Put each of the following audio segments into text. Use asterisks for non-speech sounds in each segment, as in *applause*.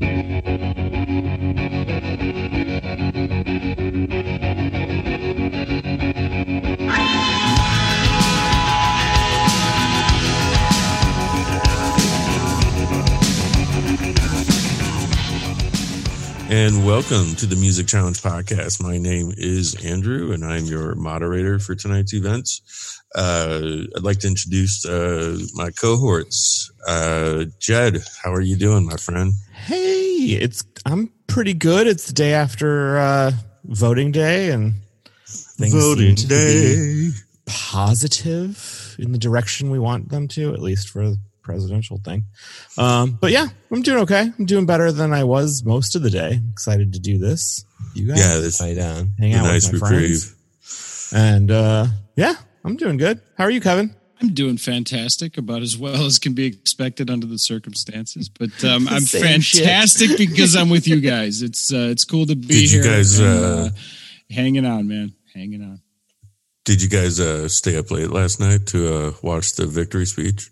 And welcome to the Music Challenge podcast. My name is Andrew, and I'm your moderator for tonight's events. Uh, I'd like to introduce uh, my cohorts. Uh, Jed, how are you doing, my friend? Hey, it's I'm pretty good. It's the day after uh, voting day, and things Voting seem day. positive in the direction we want them to, at least for the presidential thing. Um, but yeah, I'm doing okay. I'm doing better than I was most of the day. Excited to do this. You guys, Yeah, this right on, a hang out nice with my reprieve. friends, and uh, yeah, I'm doing good. How are you, Kevin? I'm doing fantastic, about as well as can be expected under the circumstances. But um, *laughs* I'm Same shit. fantastic because I'm with you *laughs* guys. It's uh, it's cool to be Did you here. guys, and, uh, hanging on, man, hanging on. Did you guys uh, stay up late last night to uh, watch the victory speech?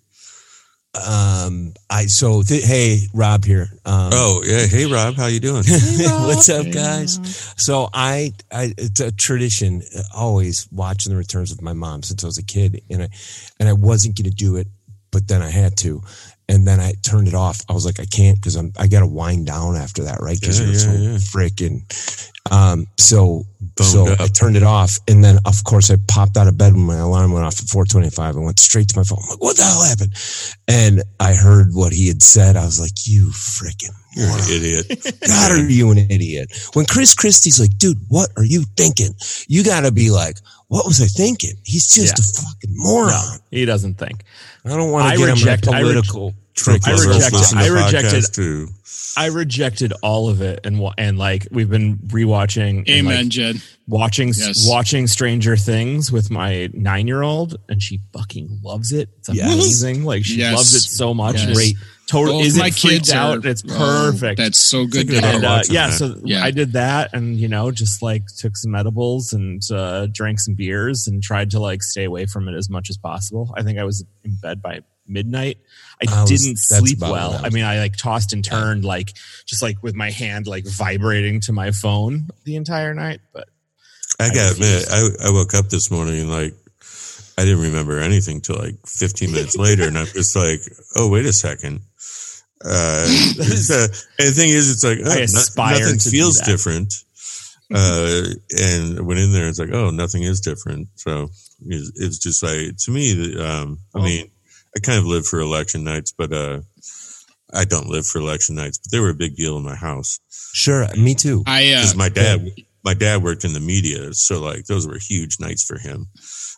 Um, I so th- hey, Rob here. Um, Oh, yeah. Hey, Rob, how you doing? *laughs* what's up, guys? So I, I, it's a tradition, uh, always watching the returns with my mom since I was a kid, and I, and I wasn't going to do it, but then I had to, and then I turned it off. I was like, I can't because I'm, I got to wind down after that, right? Because Yeah, you're so yeah, yeah. freaking. Um, so so up. I turned it off, and then of course I popped out of bed when my alarm went off at 4:25 and went straight to my phone. I'm like, what the hell happened? And I heard what he had said. I was like, you freaking You're an idiot. *laughs* God, are you an idiot? When Chris Christie's like, dude, what are you thinking? You got to be like, what was I thinking? He's just a fucking moron. He doesn't think. I don't want I to get reject- him I in a reject- political. Trump I rejected- I rejected- too. I rejected all of it, and and like we've been rewatching. Amen, like, Jed. watching Yes. watching Stranger Things with my nine year old, and she fucking loves it. It's Yes. amazing. Like she Yes. loves it so much. Yes. Great. Total. Both is my it freaked kids out? are- It's oh, perfect. that's so good. Thinking to about and uh, yeah, that. so Yeah. I did that, and you know, just like took some edibles and uh, drank some beers, and tried to like stay away from it as much as possible. I think I was in bed by midnight. I, I was- didn't sleep well. I I mean, I like tossed and turned, like just like with my hand like vibrating to my phone the entire night. But I I gotta admit. I, I woke up this morning and like I didn't remember anything till like 15 minutes later, and I'm just like, oh wait a second. Uh, *laughs* *laughs* and the thing is, it's like oh, I no- aspire nothing to do feels that. different. Uh, and went in there, it's like, oh, nothing is different. So it's, it's just like to me. Um, I mean, I kind of live for election nights, but uh, I don't live for election nights. But they were a big deal in my house Sure, me too. I uh, because my dad my dad worked in the media so like those were huge nights for him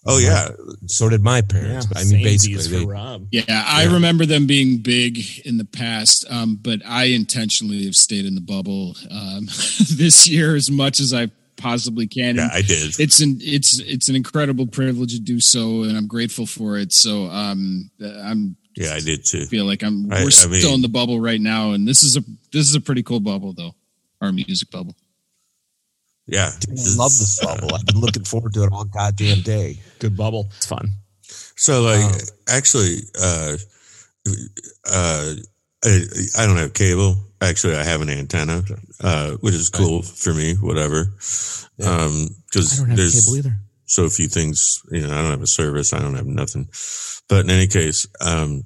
oh yeah So did my yeah, parents. I mean, basically, samesies they, Rob. Yeah, I Yeah. remember them being big in the past, um, but I intentionally have stayed in the bubble um, *laughs* this year as much as I possibly can. yeah And i did it's an it's it's an incredible privilege to do so, and I'm grateful for it. So um, I'm yeah i did too feel like I'm I- we're I still mean- in the bubble right now, and this is a this is a pretty cool bubble though, our music bubble. Yeah I love this bubble. I've been looking forward to it all goddamn day. Good bubble. It's fun. so like Um, actually uh uh I, I don't have cable actually i have an antenna uh which is cool for me whatever Yeah. um I because don't have there's cable either. so a few things you know i don't have a service i don't have nothing but in any case um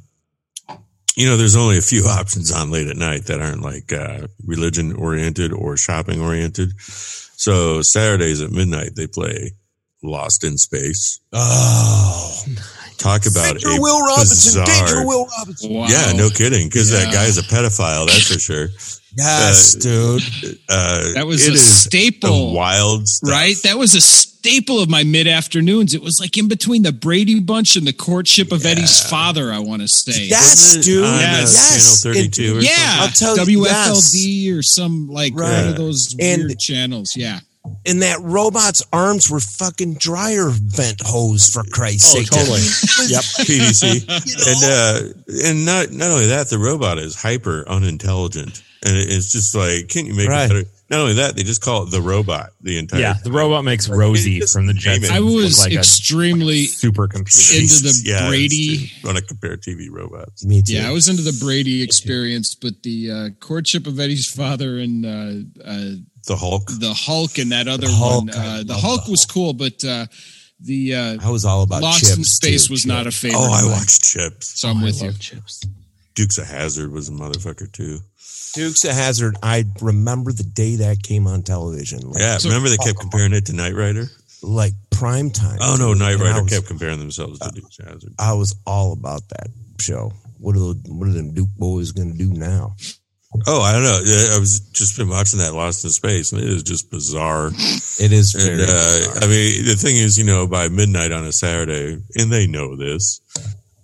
you know there's only a few *laughs* options on late at night that aren't like uh religion oriented or shopping oriented so saturdays at midnight they play lost in space. Oh, talk about Danger a Will Robinson, bizarre- Danger Will Robinson. Wow. yeah no kidding because that Yeah. guy's a pedophile that's for sure Yes, Uh, dude. uh That was it a is staple. a wild stuff. Right? That was a staple of my mid afternoons. It was like in between the Brady Bunch and the courtship of Eddie's father, I want to say. Yes, Wasn't it dude. on, uh, Yes. channel 32 or yeah. I'll tell you, WFLD or some like Right. one of those And- weird channels. Yeah. And that robot's arms were fucking dryer vent hose for Christ's Oh, sake. totally. *laughs* yep. PVC. You know? and uh, and not not only that, the robot is hyper unintelligent, and it's just like, can't you make Right. it better? Not only that, they just call it the robot the entire. Yeah, the robot makes Rosie from the name it. Jetsons I look was like a extremely supercomputer. into the yeah, Brady- Want to compare TV robots? Me too. Yeah, I was into the Brady experience, but the uh, courtship of Eddie's father and uh, uh, The Hulk. the Hulk and that other The Hulk, one. Uh, the love Hulk the was cool, but uh, the uh, I was all about Lost chips in Space too. was not a favorite. Oh, I watched Chips. So I'm with you. chips. Dukes of Hazzard was a motherfucker too. Dukes of Hazzard. I remember the day that came on television. Like, Yeah, So- remember they kept comparing it to Knight Rider? like prime time. Oh no, Knight Rider was- kept comparing themselves to Dukes of Hazzard. I was all about that show. What are the what are them Duke boys going to do now? Oh, I don't know. I was just been watching that Lost in Space, and it is just bizarre. It is And uh, I mean, the thing is, you know, by midnight on a Saturday, and they know this.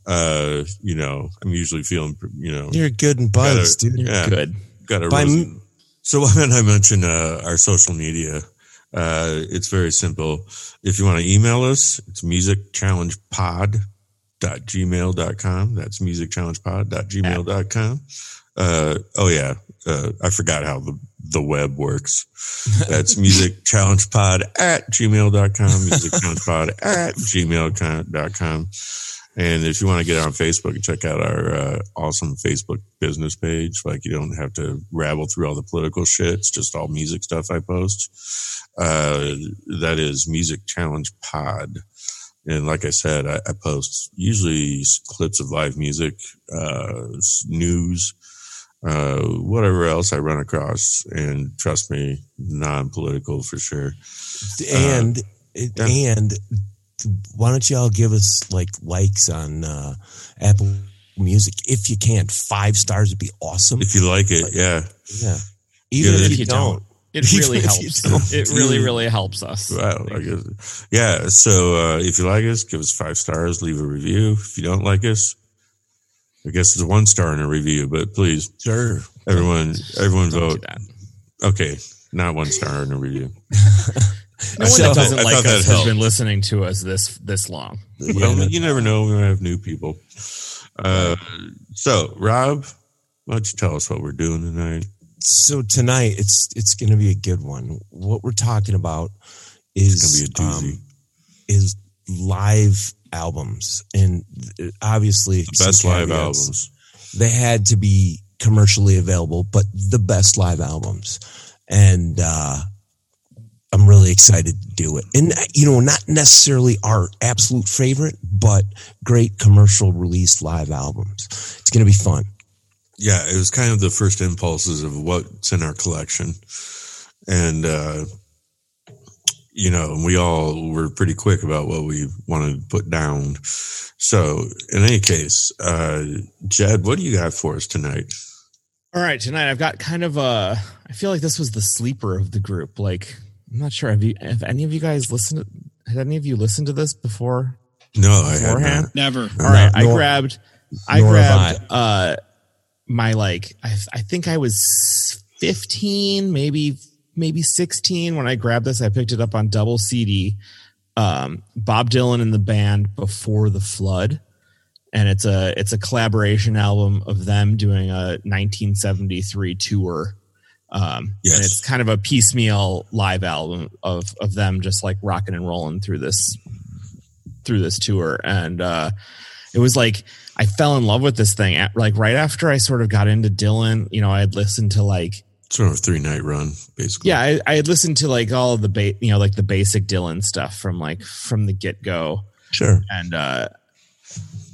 Uh, you know, I'm usually feeling, you know, You're good and buzzed, gotta- dude. You're yeah, Good. got a m- So why don't I mention uh, our social media? Uh, it's very simple. If you want to email us, it's musicchallengepod.gmail.com. That's musicchallengepod.gmail.com. Uh, oh yeah. Uh, I forgot how the, the web works. That's *laughs* musicchallengepod at gmail.com, musicchallengepod *laughs* at gmail.com. And if you want to get on Facebook and check out our uh, awesome Facebook business page, like you don't have to rabble through all the political shit. It's just all music stuff I post. Uh, that is Music Challenge Pod. And like I said, I, I post usually clips of live music, uh, news, uh, whatever else I run across. And trust me, non-political for sure. and yeah. and why don't y'all give us like likes on uh, Apple Music if you can? Five stars would be awesome. If you like it, yeah. Yeah, even Yeah, if, if you you don't. don't. It really helps. It really, really helps us. Wow, I guess. Yeah. So uh, if you like us, give us five stars, leave a review. If you don't like us, I guess it's one star in a review, but please, Sure. everyone, everyone Don't vote. that. Okay, not one star in a review. *laughs* No one that doesn't I like us has been listening to us this this long. Well, you never know. We might have new people. Uh, so, Rob, why don't you tell us what we're doing tonight? So tonight it's it's going to be a good one. What we're talking about is gonna be a doozy. um, is live albums, and obviously The best live albums. they had to be commercially available, but the best live albums. And uh, I'm really excited to do it. And, uh, you know, not necessarily our absolute favorite, but great commercial released live albums. It's going to be fun. yeah, it was kind of the first impulses of what's in our collection. And, uh, you know, we all were pretty quick about what we wanted to put down. So, in any case, uh, Jed, what do you got for us tonight? All right, tonight I've got kind of a. I feel like this was the sleeper of the group. Like I'm not sure. Have you? Have any of you guys listened? To, had any of you listened to this before? No, I had Beforehand? not. Never. All right, I nor- grabbed. I nor have grabbed uh my like. I, I think I was 15, maybe maybe 16 when I grabbed this. I picked it up on double CD. Um, Bob Dylan and the band before the flood, and it's a it's a collaboration album of them doing a 1973 tour. Um, Yes. and it's kind of a piecemeal live album of of them just like rocking and rolling through this through this tour, and uh, it was like I fell in love with this thing. At, like right after I sort of got into Dylan, you know, I had listened to like Sort of a three night run, basically. yeah, I, I had listened to like all of the ba- you know like the basic Dylan stuff from like from the get go, Sure. and uh,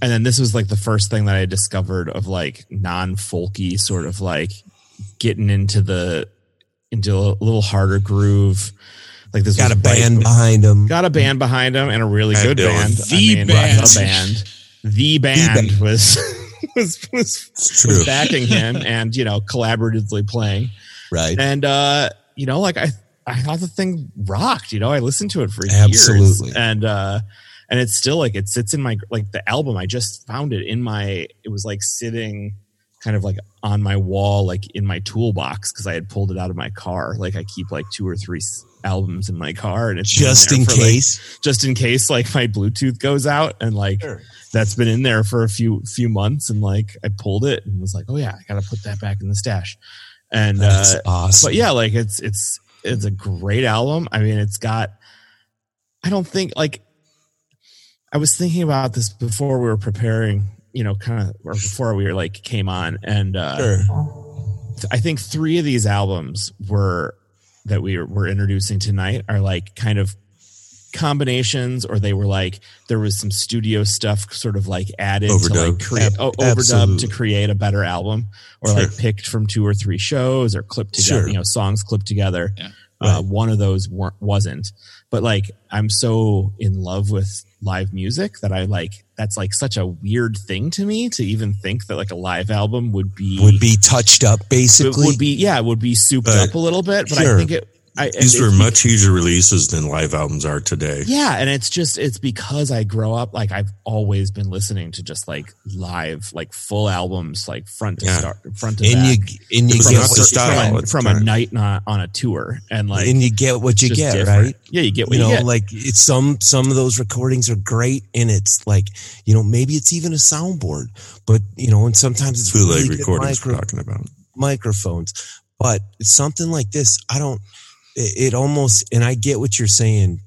and then this was like the first thing that I discovered of like non folky sort of like getting into the into a little harder groove. Like this Got a was right- band behind them. got a band behind him and a really Had good Dylan. band. The band. the band, the band band. was *laughs* *laughs* was was, was backing him and you know collaboratively playing. Right. And uh, you know, like I I thought the thing rocked. You know, I listened to it for years, Absolutely. and uh, and it's still like it sits in my like the album. I just found it in my. It was like sitting kind of like on my wall, like in my toolbox because I had pulled it out of my car. Like I keep like two or three albums in my car, and it's Just there in for, like, case. just in case like my Bluetooth goes out and like Sure. That's been in there for a few few months and like I pulled it and was like, oh yeah, I gotta put that back in the stash. And That's uh, awesome. but yeah, like it's it's it's a great album. I mean, it's got. I don't think like. I was thinking about this before we were preparing, you know, kind of, or before we were like came on, and uh, Sure. I think three of these albums were that we were, were introducing tonight are like kind of combinations, or they were like there was some studio stuff sort of like added to like Overdubbed. create Ab- oh, overdubbed to create a better album, or Sure. like picked from two or three shows or clipped together, Sure. you know, songs clipped together. Yeah. Uh, Right. one of those weren't, wasn't, but like I'm so in love with live music that I like that's like such a weird thing to me to even think that like a live album would be Would be touched up basically. would be yeah, would be souped But- up a little bit, but Sure. I think it. I, These it's were much easier releases than live albums are today. Yeah, and it's just it's because I grow up like I've always been listening to just like live, like full albums, like front to Yeah. start, front to and back. you and you from, get not a, the what, style from, a, from a night on, on a tour, and like and you get what you get, different. right? Yeah, you get what you you, know, get. like it's some some of those recordings are great, and it's like you know maybe it's even a soundboard, but you know, and sometimes it's Bootleg really good recordings we're talking about. microphones. But it's something like this, I don't. It, it almost, and I get what you're saying,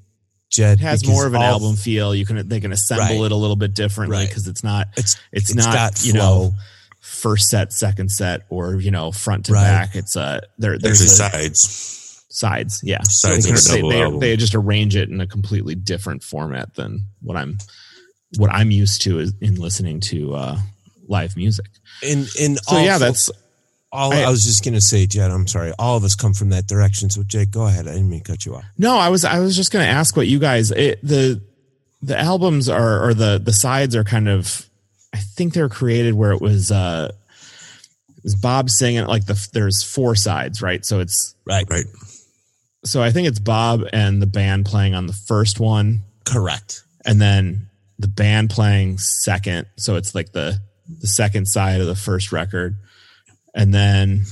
Jed. it has more of an all- album feel. You can they can assemble Right. it a little bit differently Right. because it's not It's it's, it's not got you flow. know first set, second set, or you know front to Right. back. It's a there. There's There's a, sides. sides yeah Sides they, they, they, they just arrange it in a completely different format than what i'm what i'm used to is in listening to uh live music and and so yeah that's all. I- I, was just gonna say, Jed. I'm sorry. All of us come from that direction. So, Jake, go ahead. I didn't mean to cut you off. no i was i was just gonna ask what you guys it, the the albums are or the the sides are kind of i think they're created where it was uh it was bob singing like the there's four sides right so it's Right. Right. so i think it's bob and the band playing on the first one Correct. and then the band playing second so it's like the the second side of the first record and then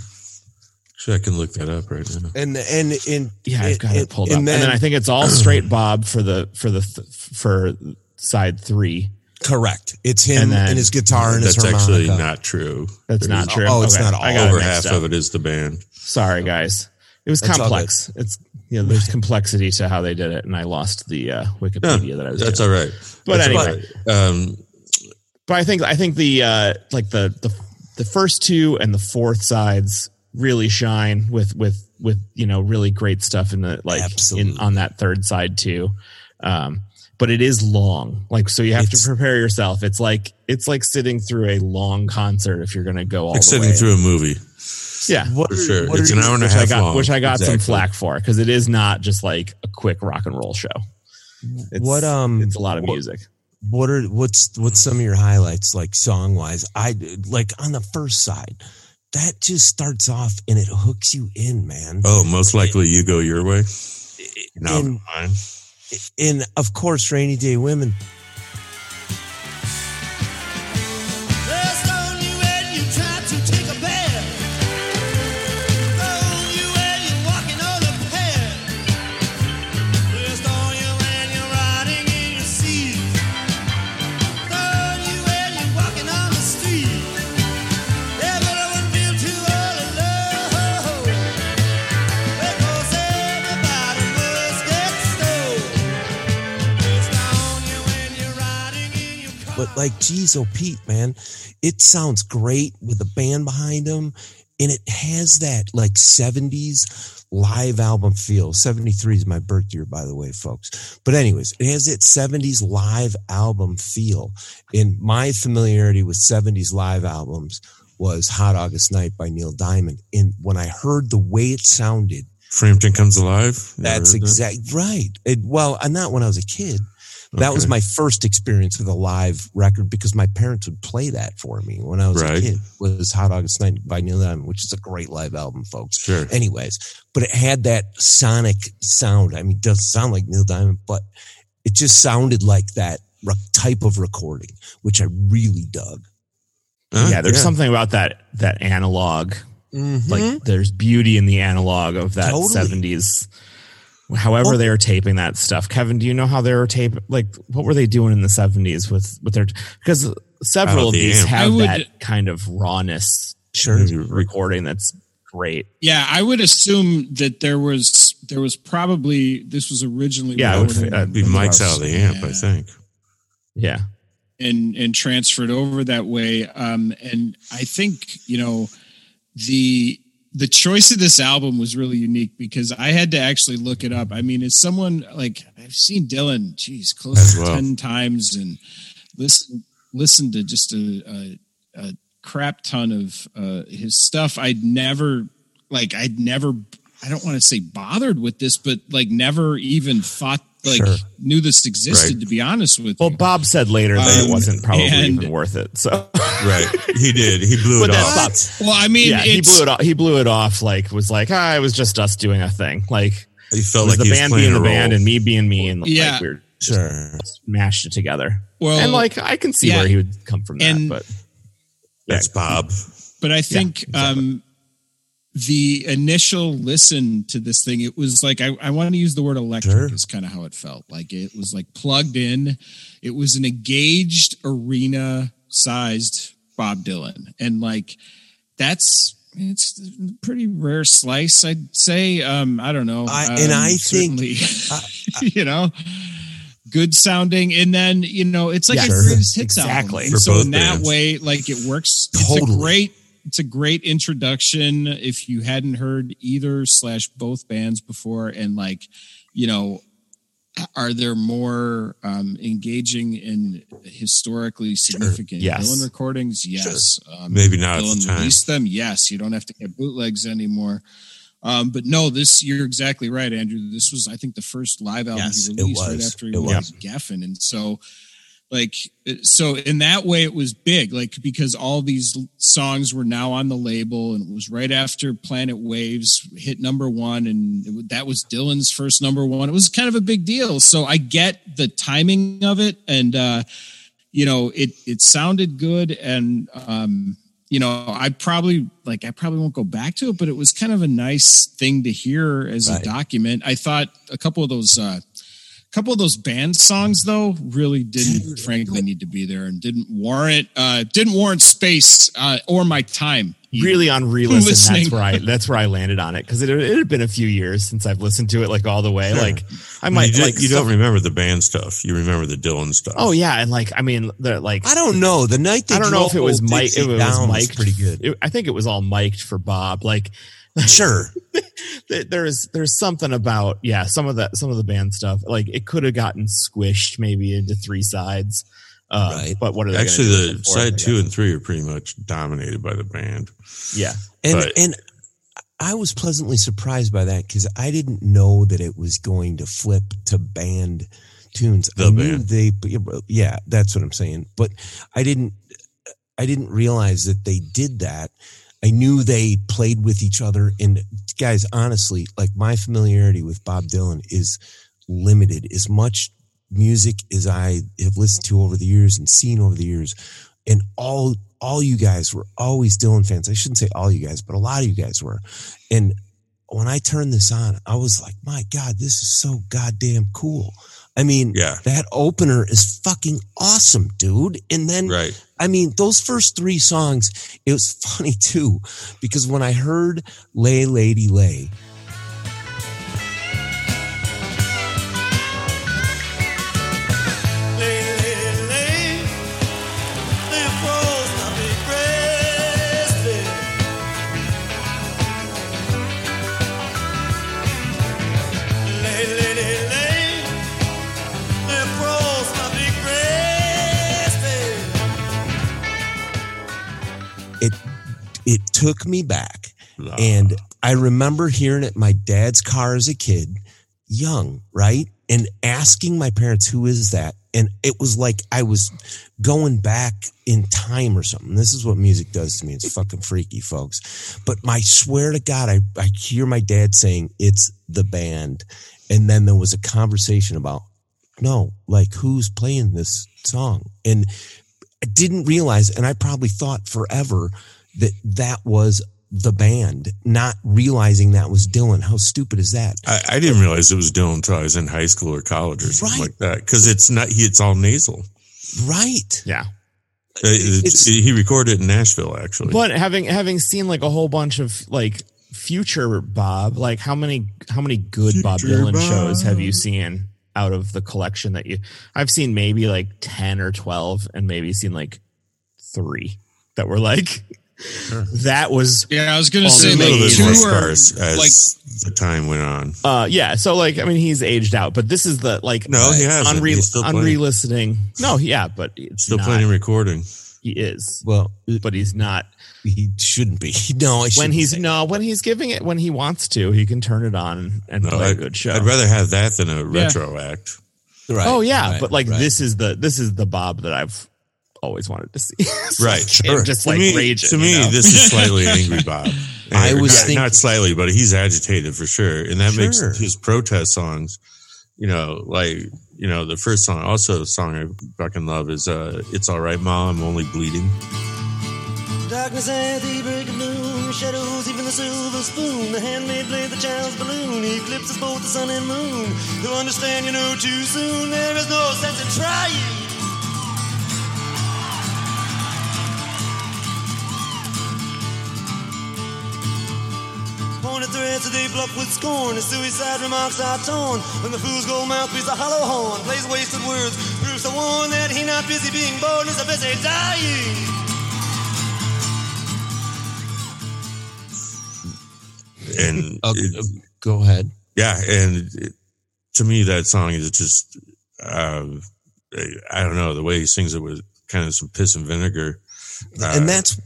Sure, I can look that up right now. And and and yeah i've got it pulled up and and then i think it's all straight bob for the for the for side three correct. It's him And and, his guitar and his That's actually not true. that's not true Oh, it's not I all got Over half up. of it is the band. sorry guys it was That's all complex it's you know there's complexity to how they did it and i lost the uh wikipedia that i was That's doing. all right. But That's anyway. all right. um, but I think I think the uh like the the the first two and the fourth sides really shine with with with you know really great stuff in the like in on that third side too. Um but it is long. Like so you have It's- to prepare yourself. It's like it's like sitting through a long concert if you're going to go all like the sitting way. through a movie. yeah. What For are- sure. what It's an hour and a Which I half got long. which I got some Exactly. flack for cuz it is not just like a quick rock and roll show. It's, What, um, it's a lot of what- music. What are what's what's some of your highlights like song wise? I like on the first side. That just starts off and it hooks you in, man. Oh, most likely you go your way. No, And- mine. And of course, rainy day women. Like, geez, oh Pete, man, it sounds great with the band behind him, and it has that like '70s live album feel. '73 is my birth year, by the way, folks. But anyways, it has that '70s live album feel. And my familiarity with '70s live albums was "Hot August Night" by Neil Diamond. And when I heard the way it sounded, Frampton comes alive. You that's heard that? exact right. It, well, uh, not when I was a kid. That was my first experience with a live record because my parents would play that for me when I was a Right. kid. Was Hot August Night by Neil Diamond, which is a great live album, folks. Sure. Anyways, but it had that sonic sound. I mean, it doesn't sound like Neil Diamond, but it just sounded like that re- type of recording, which I really dug. Huh? yeah, there's something about that that analog like there's beauty in the analog of that Mm-hmm. Totally. 70s however Well- they were taping that stuff kevin do you know how they were taping like what were they doing in the 70s with with their because several Oh, of these amp. have would- that kind of rawness Sure. Maybe recording that's great. Yeah, I would assume that there was there was probably this was originally Yeah, I would uh, Be mics out of the amp, I think. Yeah. and and transferred over that way. Um, and I think you know the the choice of this album was really unique because I had to actually look it up. I mean, as someone like I've seen Dylan, geez, close As to well. ten times, and listen listen to just a, a, a crap ton of uh, his stuff. I'd never like I'd never I don't want to say bothered with this, but like never even thought like Sure. knew this existed. Right. To be honest with Well, you. Bob said later that it Um, wasn't probably and- even worth it. So *laughs* Right. He did. He blew it off. not- Well, I mean, yeah, he blew it off. He blew it off. Like was like, ah, it was just us doing a thing. Like He it felt was like the he band playing being a the band and me being me, and Yeah. like we were Sure. mashed it together. Well, and like I can see yeah. where he would come from that, And- but That's Bob. but I think um, the initial listen to this thing, it was like I, I want to use the word electric Sure. is kind of how it felt. Like it was like plugged in. It was an engaged arena sized Bob Dylan, and like that's it's a pretty rare slice, I'd say. Um, I don't know, I- and Um, I think- certainly, *laughs* you know. Good sounding, and then you know it's like Yeah, a greatest hits Exactly. album. For so in that way, like it works. It's a great it's a great introduction if you hadn't heard either slash both bands before. And like you know are there more um engaging and historically significant Yes. Dylan recordings? Yes. Um, Maybe not the Dylan time. released them? Yes. You don't have to get bootlegs anymore. Um, but no, this you're exactly right, Andrew. This was, I think, the first live album Yes, he it released right after he It was Geffen, and so like so in that way it was big like because all these songs were now on the label and it was right after planet waves hit number one and it, that was dylan's first number one. It was kind of a big deal. So i get the timing of it and uh you know it it sounded good and um you know i probably like i probably won't go back to it but it was kind of a nice thing to hear as Right. a document. I thought a couple of those uh couple of those band songs though really didn't frankly need to be there and didn't warrant uh didn't warrant space uh or my time either. really on re-listen, Listening. that's where I that's where I landed on it because it, it had been a few years since I've listened to it like all the way. Sure. Like I I might you, ju- like you stuff- don't remember the band stuff. You remember the Dylan stuff. Oh yeah, and like I mean, the like I don't know. The night they I don't know if it was mike It was down mic'd pretty good. It- I think it was all mic'd for Bob. Like Sure. *laughs* there's there's something about yeah some of that some of the band stuff like it could have gotten squished maybe into three sides. Uh, Right. But what are they Actually, the with it for, I side two and three are pretty much dominated by the band. yeah And But- and I was pleasantly surprised by that because I didn't know that it was going to flip to band tunes. The I knew band. they, yeah, that's what I'm saying. But I didn't, I didn't realize that they did that. I knew they played with each other. And guys, honestly, like my familiarity with Bob Dylan is limited. As much music as I have listened to over the years and seen over the years, and all all you guys were always Dylan fans. I shouldn't say all you guys, but a lot of you guys were. And when I turned this on, I was like, my God, this is so goddamn cool. I mean, Yeah. that opener is fucking awesome, dude. And then, Right. I mean, those first three songs, it was *laughs* funny too, because when I heard Lay Lady Lay, Lay, took me back. Ah. and i remember hearing it my dad's car as a kid young right? And asking my parents who is that? And it was like i was going back in time or something. This is what music does to me. It's fucking freaky folks. But my swear to god i, I hear my dad saying it's the band. And then there was a conversation about no like who's playing this song? And I didn't realize, and I probably thought forever that that was the band, not realizing that was Dylan. How stupid is that? I, I didn't realize it was Dylan until I was in high school or college or something Right. like that. Because it's not. He, it's all nasal. Right. yeah. Uh, it's- It's- he recorded in Nashville, actually. But having having seen like a whole bunch of like future Bob, like how many how many good Bob Future Dylan shows have you seen out of the collection that you? I've seen maybe like ten or twelve, and maybe seen like three that were like *laughs* that was Yeah, I was gonna say a Say, like bit two more are as like the time went on. uh yeah so like i mean he's aged out but this is the like No, he hasn't. on, re- on re-listening. no yeah but it's Still not, playing recording. he is Well, but he's not he shouldn't be. *laughs* No, I when he's say. no when he's giving it when he wants to he can turn it on and No, play a I'd, good show I'd rather have that than a retro act. Right, oh yeah right, but like right. this is the this is the bob that i've always wanted to see *laughs* So Right, sure. just To like me, raging, to you me know? this is *laughs* slightly angry Bob. I was not, thinking- not slightly, but he's agitated for sure, and that Sure. makes his protest songs. You know, like you know, the first song, also a song I fucking love is uh, "It's All Right, Ma, I'm Only Bleeding." Darkness at the break of noon, shadows, even the silver spoon. The handmaid played the child's balloon, eclipses both the sun and moon. To understand, you know too soon, there is no sense in trying. Pointed threads they bluff with scorn, the suicide remarks are torn. When the fool's gold mouth beats a hollow horn, plays wasted words, proves the one that he not busy being born is a busy dying. And Uh, it- uh, go ahead. yeah, and it, to me, that song is just, uh, I don't know, the way he sings it with kind of some piss and vinegar. Uh, and that's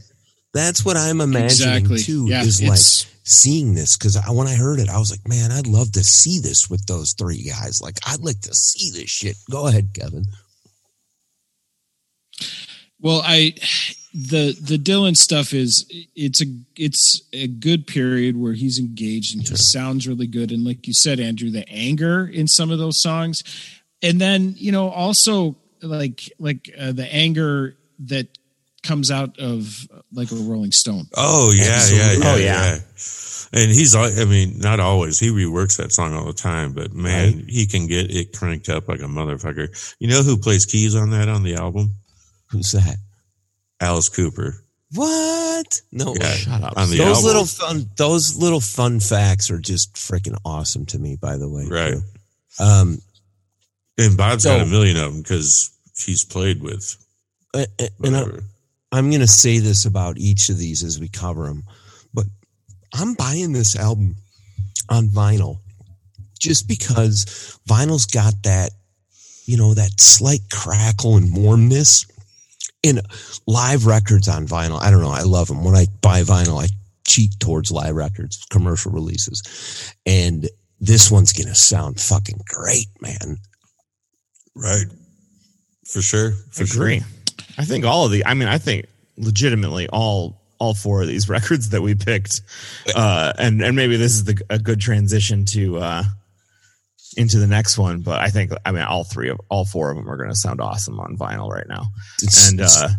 that's what I'm imagining Exactly. too. Yeah, is like it's- seeing this because I, when I heard it, I was like, man, I'd love to see this with those three guys. Like, I'd like to see this shit. Go ahead, Kevin. Well, I the the Dylan stuff is it's a it's a good period where he's engaged and he sounds really good. And like you said, Andrew, the anger in some of those songs, and then you know also like like uh, the anger that comes out of like a Rolling Stone. Oh yeah, yeah, Absolutely. yeah, Oh, yeah. yeah. And he's, I mean, not always. He reworks that song all the time, but man, he can get it cranked up like a motherfucker. You know who plays keys on that on the album? Who's that? Alice Cooper. What? No. Yeah, Shut up. on the those album. little fun those little fun facts are just freaking awesome to me by the way Right. too. um And Bob's got a million of them because he's played with. uh, uh, and I, Whatever. I'm going to say this about each of these as we cover them, but I'm buying this album on vinyl just because vinyl's got that, you know, that slight crackle and warmness. In live records on vinyl, I don't know. I love them. When I buy vinyl, I cheat towards live records, commercial releases, and this one's going to sound fucking great, man. Right. For sure. For I agree. sure. I think all of the. I mean, I think legitimately all all four of these *laughs* records that we picked, uh, and and maybe this is the, a good transition to uh, into the next one. But I think I mean all three of all four of them are going to sound awesome on vinyl right now. It's- And uh,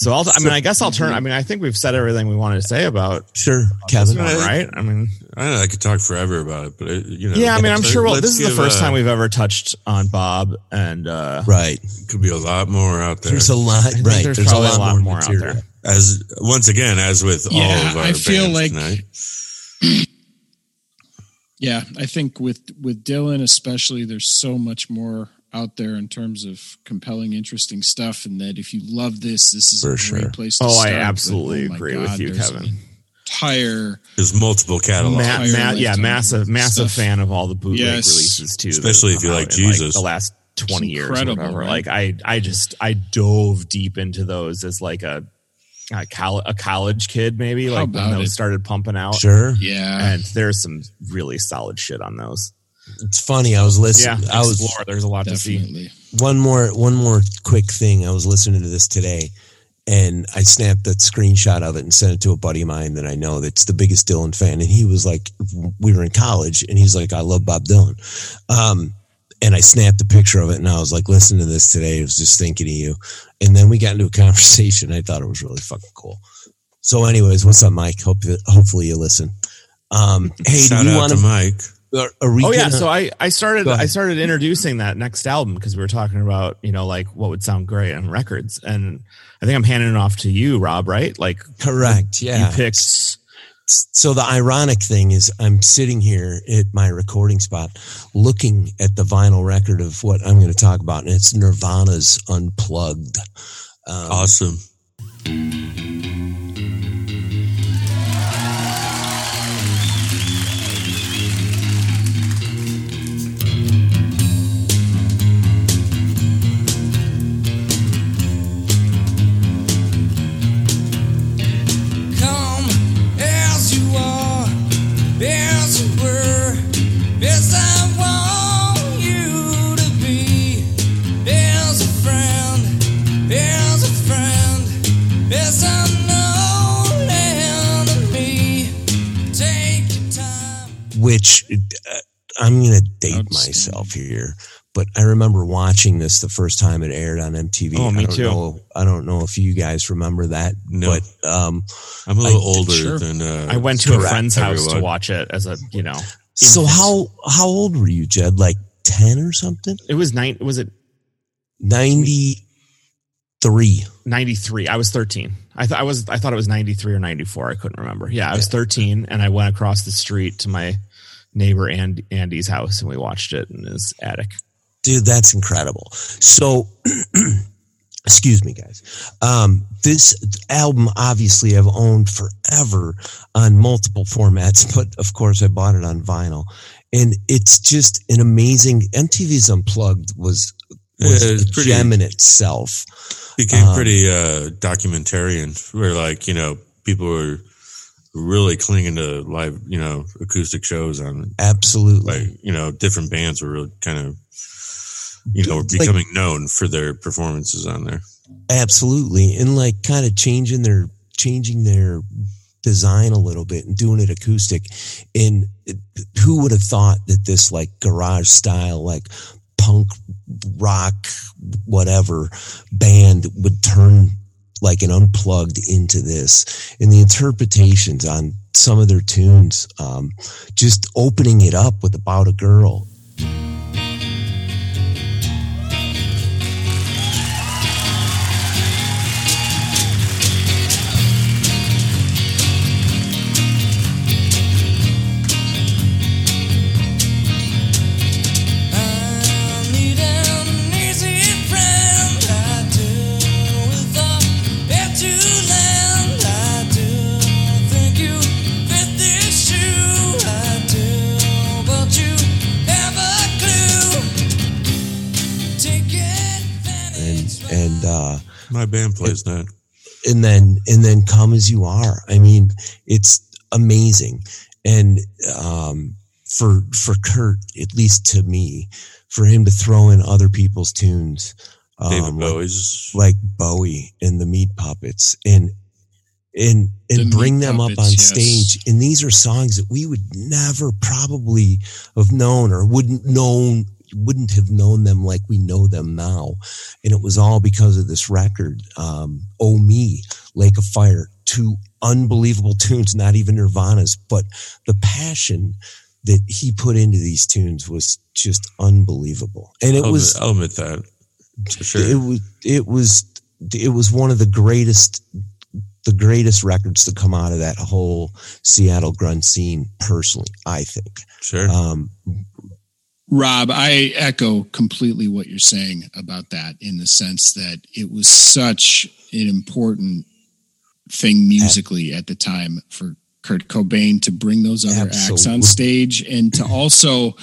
so I'll. I mean, I guess I'll turn. I mean, I think we've said everything we wanted to say about sure, Kevin. one, right? I mean, I know. I could talk forever about it, but it, you know. yeah. I mean, I'm sure. Well, this is the first uh, time we've ever touched on Bob, and uh, Right. Could be a lot more out there. There's a lot, right? there's There's, a lot, lot more, more out there. as once again, as with all of our I feel bands like- tonight. *clears throat* Yeah, I think with with Dylan especially, there's so much more out there in terms of compelling, interesting stuff, and that if you love this, this is For a great sure. place. to start. Oh, I start. But, oh absolutely oh my agree with God, you, there's Kevin. an Entire There's multiple catalogs. Ma- Higher ma- yeah, lifetime massive, massive stuff. fan of all the bootleg Yes. releases too. that Especially have if you like out in, Jesus. the last twenty years, or incredible, whatever. right? Like I, I just, I dove deep into those as like a, a, col- a college kid, maybe How like when about those it? started pumping out. Sure. yeah. And there's some really solid shit on those. It's funny. I was Yeah, listening. I was explore. There's a lot to see. One more one more quick thing. I was listening to this today, and I snapped that screenshot of it and sent it to a buddy of mine that I know that's the biggest Dylan fan, and he was like, we were in college, and he's like, I love Bob Dylan. Um, and I snapped a picture of it, and I was like, listen to this today. I was just thinking of you, and then we got into a *laughs* conversation. I thought it was really fucking cool. So, anyways, what's up, Mike? Hope hopefully you listen. Um, hey, Shout do we out want to Mike. Are, are Oh yeah, so I I started I started introducing that next album because we were talking about you know like what would sound great on records, and I think I'm handing it off to you, Rob. Right? Like correct? Yeah, you picked so the ironic thing is I'm sitting here at my recording spot looking at the vinyl record of what I'm going to talk about and it's Nirvana's Unplugged. Um, Awesome. Which uh, I'm going to date myself here, but I remember watching this the first time it aired on MTV. Oh, me I don't too. Know, I don't know if you guys remember that, No. but um, I'm a little I- older sure. than. Uh, I went to a friend's house to watch it as a, you know. so infant. how how old were you, Jed? Like ten or something? It was nine. Was it Ninety three. 93? I was 13. I thought I was. I thought it was 93 or 94. I couldn't remember. Yeah, I was 13, and I went across the street to my neighbor and Andy's house, and we watched it in his attic. Dude that's incredible. So *clears throat* excuse me guys. Um this album obviously i've owned forever on multiple formats *laughs* but of course i bought it on vinyl. And it's just an amazing mtv's unplugged was was Yeah, a pretty- gem in itself. became Um, pretty uh documentarian where like you know people were really clinging to live you know acoustic shows on absolutely. like you know different bands were really kind of you know Like- becoming known for their performances on there Absolutely. And like kind of changing their changing their design a little bit and doing it acoustic. And it- who would have thought that this like garage style, like punk rock, whatever band would turn like an unplugged into this and the interpretations on some of their tunes, um, just opening it up with about a girl my band plays that. and then and then come as you are. I mean it's amazing. And um for for kurt at least to me for him to throw in other people's tunes david um, like, bowie's like bowie and the meat puppets and and and Meat bring them up on yes. stage. And these are songs that we would never probably have known or wouldn't known wouldn't have known them like we know them now. And it was all because of this record um oh me lake of fire two unbelievable *laughs* tunes not even nirvana's but the passion that he put into these tunes was just unbelievable. And it I'll, was admit, I'll admit that for sure. It was it was it was one of the greatest the greatest records to come out of that whole Seattle grunge scene personally I think. Sure. Um Rob, I echo completely what you're saying about that in the sense that it was such an important thing musically at the time for Kurt Cobain to bring those other acts on stage and to *clears throat* also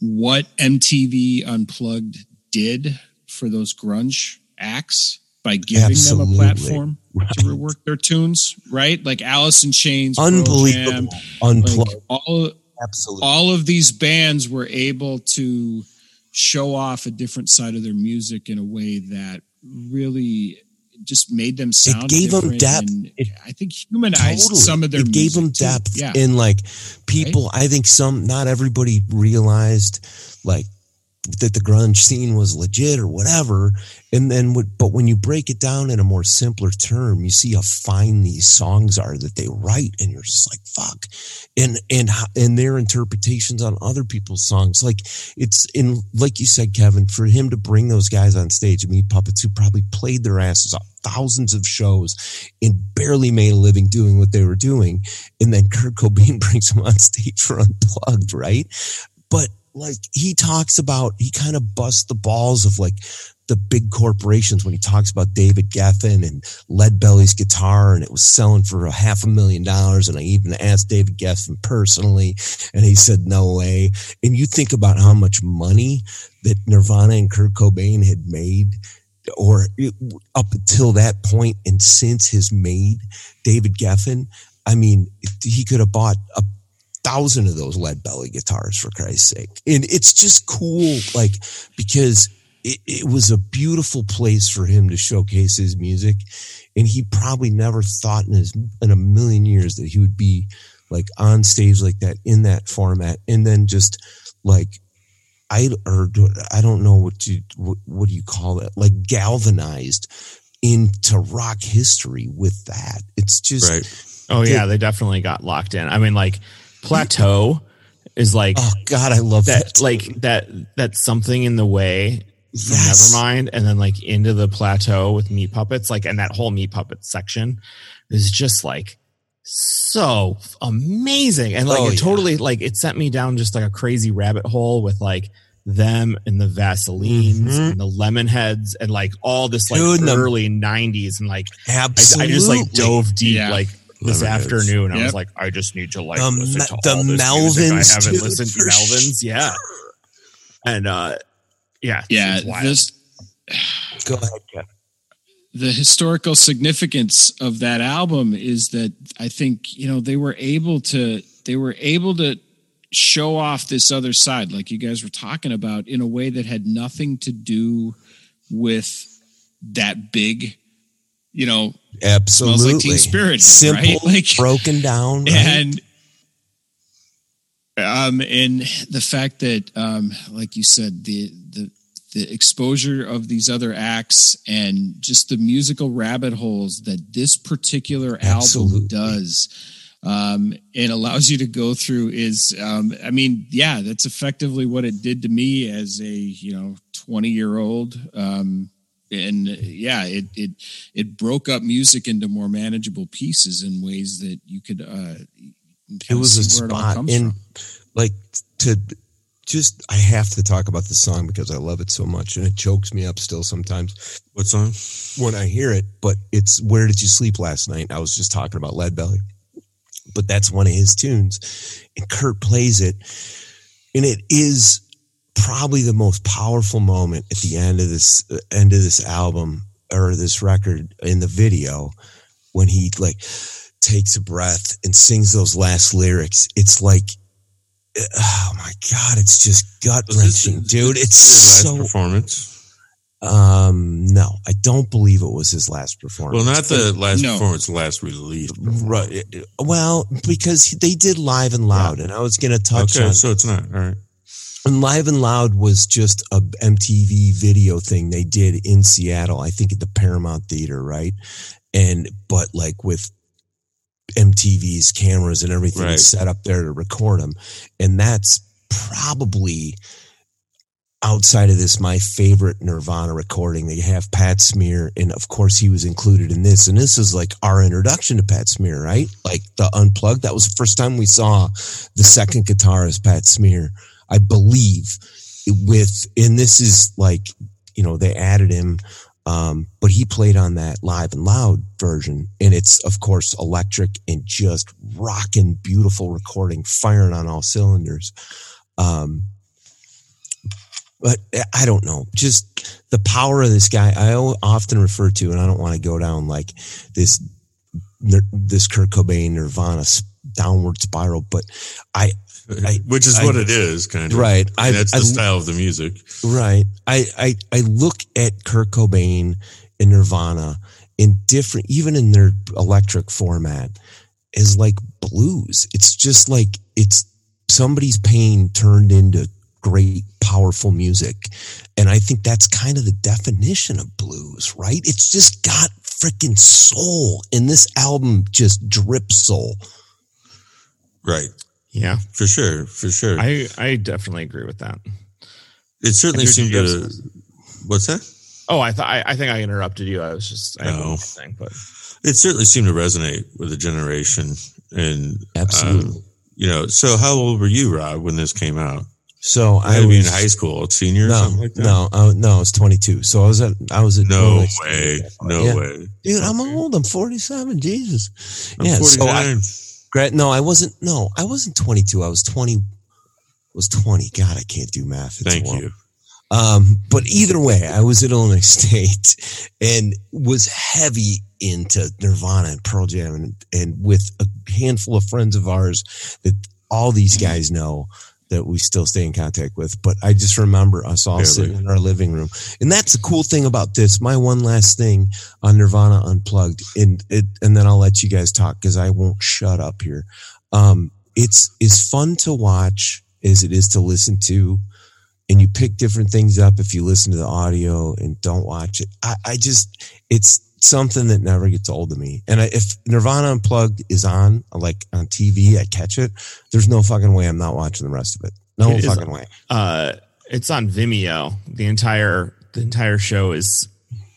what MTV Unplugged did for those grunge acts by giving Absolutely. them a platform Right. to rework their tunes, right? Like Alice in Chains, unbelievable Jam, unplugged like all absolutely all of these bands were able to show off a different side of their music in a way that really just made them sound It gave them depth. It- I think humanized Totally. some of their it gave them too. depth Yeah. and like people i think some not everybody realized like that the grunge scene was legit or whatever. And then, but when you break it down in a more simpler term, you see how fine these songs are that they write, and you're just like, fuck. And and and their interpretations on other people's songs, like it's in, like you said, Kevin, for him to bring those guys on stage, Meat Puppets, who probably played their asses off thousands of shows and barely made a living doing what they were doing, and then Kurt Cobain *laughs* brings them on stage for Unplugged, right? But like he talks about, he kind of busts the balls of like the big corporations when he talks about David Geffen and Lead Belly's guitar, and it was selling for a half a million dollars. And I even asked David Geffen personally, and he said no way. And you think about how much money that Nirvana and Kurt Cobain had made. Or it- up until that point, and since his made David Geffen, I mean, he could have bought a thousand of those lead belly guitars for Christ's sake. And it's just cool, like, because it, it was a beautiful place for him to showcase his music. And he probably never thought in his, in a million years that he would be like on stage like that in that format. And then just like, I, or I don't know what you, what, what do you call it? Like galvanized into rock history with that. It's just, Right. Oh yeah, they definitely got locked in. I mean, like plateau is like oh God, I love that that. like that that's something in the way from Yes. Nevermind, and then like into the plateau with meat puppets, like and that whole meat puppet section is just like so amazing, and like Oh, it yeah. totally like it sent me down just like a crazy rabbit hole with like them and the Vaselines Mhm. and the Lemonheads and like all this like Dude, and the- early '90s and like I, I just like dove deep Yeah. like this Lemonheads. afternoon. I was like, I just need to like The listen Me- to the all this music. Melvins, I haven't listened to for Melvins. Yeah, and uh, yeah, Yeah, this Go ahead, Kevin. the historical significance of that album is that I think you know they were able to they were able to show off this other side like you guys were talking about in a way that had nothing to do with that big you know Absolutely. Teen Spirit, Simple, right? *laughs* Like- broken down. right? and um and the fact that um like you said the the the exposure of these other acts and just the musical rabbit holes that this particular Absolutely. album does um and allows you to go through is um i mean yeah that's effectively what it did to me as a you know 20 year old um and uh, yeah it it it broke up music into more manageable pieces in ways that you could uh it was a spot in like to just I have to talk about the song because I love it so much and it chokes me up still sometimes What song? when I hear it. But it's Where Did You Sleep Last Night? I was just talking about Lead Belly. But that's one of his tunes. And Kurt plays it. And it is probably the most powerful moment at the end of this uh, end of this album or this record in the video when he like takes a breath and sings those last lyrics. It's like oh my god, it's just gut wrenching dude. It's his last so performance. um no, I don't believe it was his last performance. Well, not the last No. performance, last release. right. Well, because they did live and loud, and I was going to touch Okay, on so it's not all right. And live and loud was just a MTV video thing they did in Seattle. I think at the Paramount Theater, right? And but like with MTV's cameras and everything Right. set up there to record them, and that's probably outside of this my favorite Nirvana recording. They have Pat Smear, and of course he was included in this. And this is like our introduction to Pat Smear, right? Like the unplugged. That was the first time we saw the second guitarist Pat Smear, I believe. With and this is like you know they added him. Um, but he played on that live and loud version, and it's of course electric and just rocking, beautiful recording, firing on all cylinders. Um, but I don't know, just the power of this guy. I often refer to, and I don't want to go down like this, this Kurt Cobain Nirvana downward spiral, but I, I- *laughs* Which is I- what it is, kind of. right, I, that's the style of the music. Right. I, I, I look at Kurt Cobain and Nirvana in different, even in their electric format, as like blues. It's just like it's somebody's pain turned into great powerful music. And I think that's kind of the definition of blues, right? It's just got freaking soul. And this album just drips soul. Right. Yeah, For sure. For sure. I I definitely agree with that. it certainly seemed did you have to. What's that? Oh, I thought I, I think I interrupted you. I was just I have No. one thing, but It certainly seemed to resonate with the generation. And, Absolutely. um, you know, so how old were you, Rob, when this came out? So I I would in high school, senior or No, something like that? no, I, no. I was 22. So I was at. I was at. No way. No Yeah. way. dude. I'm old. I'm 47. Jesus. I'm yeah. So I, 49. gra- no, I wasn't. No, I wasn't 22. I was 20. Was 20. God, I can't do math. It's Thank horrible. you. Um, but either way, I was at Illinois *laughs* State and was heavy into Nirvana and Pearl Jam and, and with a handful of friends of ours that all these guys know that we still stay in contact with. But I just remember us all Barely. sitting in our living room. And that's the cool thing about this. My one last thing on Nirvana Unplugged, and it, and then I'll let you guys talk because I won't shut up here. Um, it's as fun to watch as it is to listen to and you pick different things up if you listen to the audio and don't watch it. I, I just, it's something that never gets old to me. And I, if Nirvana Unplugged is on, like on TV, I catch it. There's no fucking way I'm not watching the rest of it. No It is fucking way. uh, it's on Vimeo. The entire the entire show is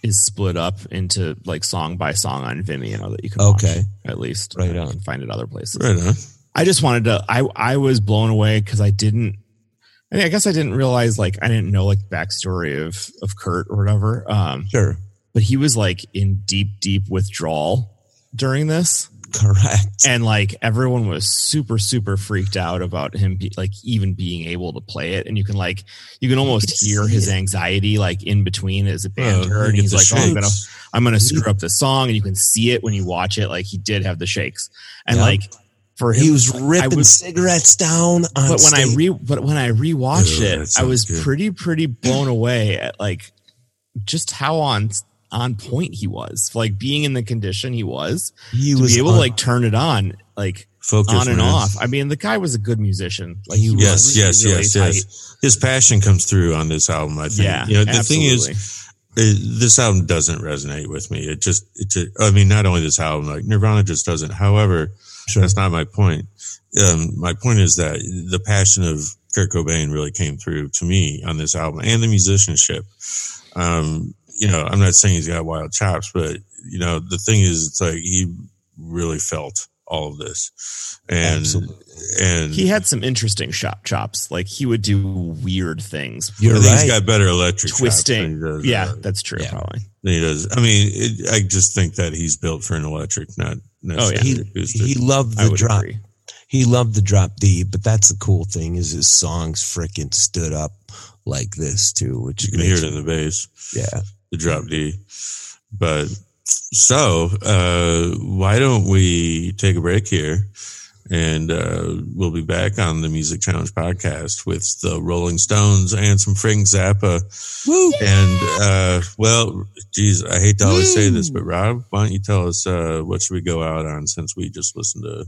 is split up into like song by song on Vimeo that you can watch, Okay. at least. Right You on. can find it other places. Right on. I just wanted to. I I was blown away because I didn't. I, mean, I guess I didn't realize like I didn't know like the backstory of of Kurt or whatever. Um, Sure. But he was like in deep deep withdrawal during this, Correct. and like everyone was super super freaked out about him be, like even being able to play it, and you can like you can almost can hear his it. anxiety like in between as a oh, banter, Oh, and he's like, the "Oh, I'm gonna. I'm gonna screw up the song," and you can see it when you watch it. Like he did have the shakes, and Yep. like for him, He was ripping was- cigarettes down on but when I re but when I rewatched Ew, it, I was good. pretty pretty blown away at like just how on on point he was, like being in the condition he was he to was be able to like turn it on like Focus, on and man. off. I mean, the guy was a good musician. Like he Yes, really, yes, really yes, tight. yes. His passion comes through on this album. I think. Yeah, You know, the absolutely. thing is, it, this album doesn't resonate with me. It just, it just, I mean, not only this album, like Nirvana just doesn't. However, that's not my point. Um, my point is that the passion of Kurt Cobain really came through to me on this album and the musicianship. Um, you know, I'm not saying he's got wild chops, but you know, the thing is, it's like he really felt all of this, and Absolutely. and he had some interesting shop chops. Like he would do weird things, You're right. he's got better electric chops than twisting. he does, yeah, uh, that's true. yeah. Probably. than he does. I mean, it, I just think that he's built for an electric, not necessarily he, he loved the drop. agree. He loved the drop D, but that's the cool thing is his songs freaking stood up like this too, which you can hear it in the bass, Yeah. The drop D. But so, uh, why don't we take a break here? And uh, we'll be back on the Music Challenge podcast with the Rolling Stones and some Frank Zappa. Woo! And uh, well, geez, I hate to always say this, but Rob, why don't you tell us uh, what should we go out on since we just listened to,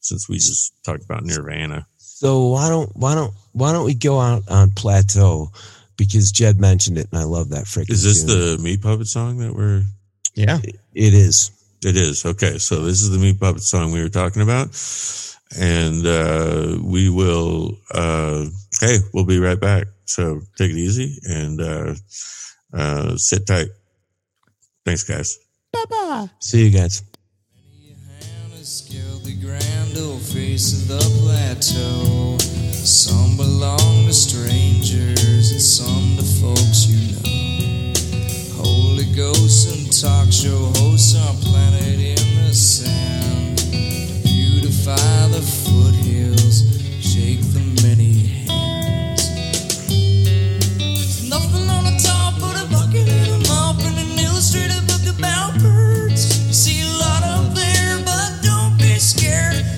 since we just talked about Nirvana? So why don't why don't why don't we go out on plateau? Because Jed mentioned it, and I love that freaking. Is this tune. the Meat Puppet song that we're? Yeah. It is. It is okay. So this is the Meat Puppet song we were talking about, and uh, we will. Uh, hey, we'll be right back. So take it easy and uh, uh, sit tight. Thanks, guys. Bye bye. See you guys. Hannah scaled the grand old face of the plateau. Some belong to strangers and some to folks you know. Holy ghosts and talk show hosts are planted in the sand. Beautify the foothills, shake the many hands. Nothing on the top of the bucket and a mop and an illustrated book about birds. You see a lot up there, but don't be scared.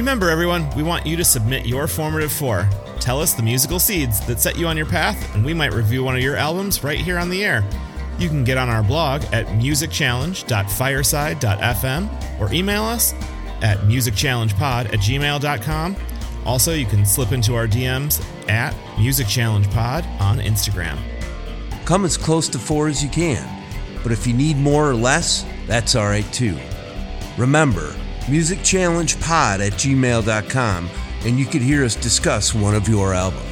Remember, everyone, we want you to submit your formative four. Tell us the musical seeds that set you on your path, and we might review one of your albums right here on the air. You can get on our blog at musicchallenge.fireside.fm or email us at musicchallengepod at gmail.com. Also, you can slip into our DMs at musicchallengepod on Instagram. Come as close to four as you can, but if you need more or less, that's all right too. Remember, musicchallengepod at gmail.com, and you could hear us discuss one of your albums.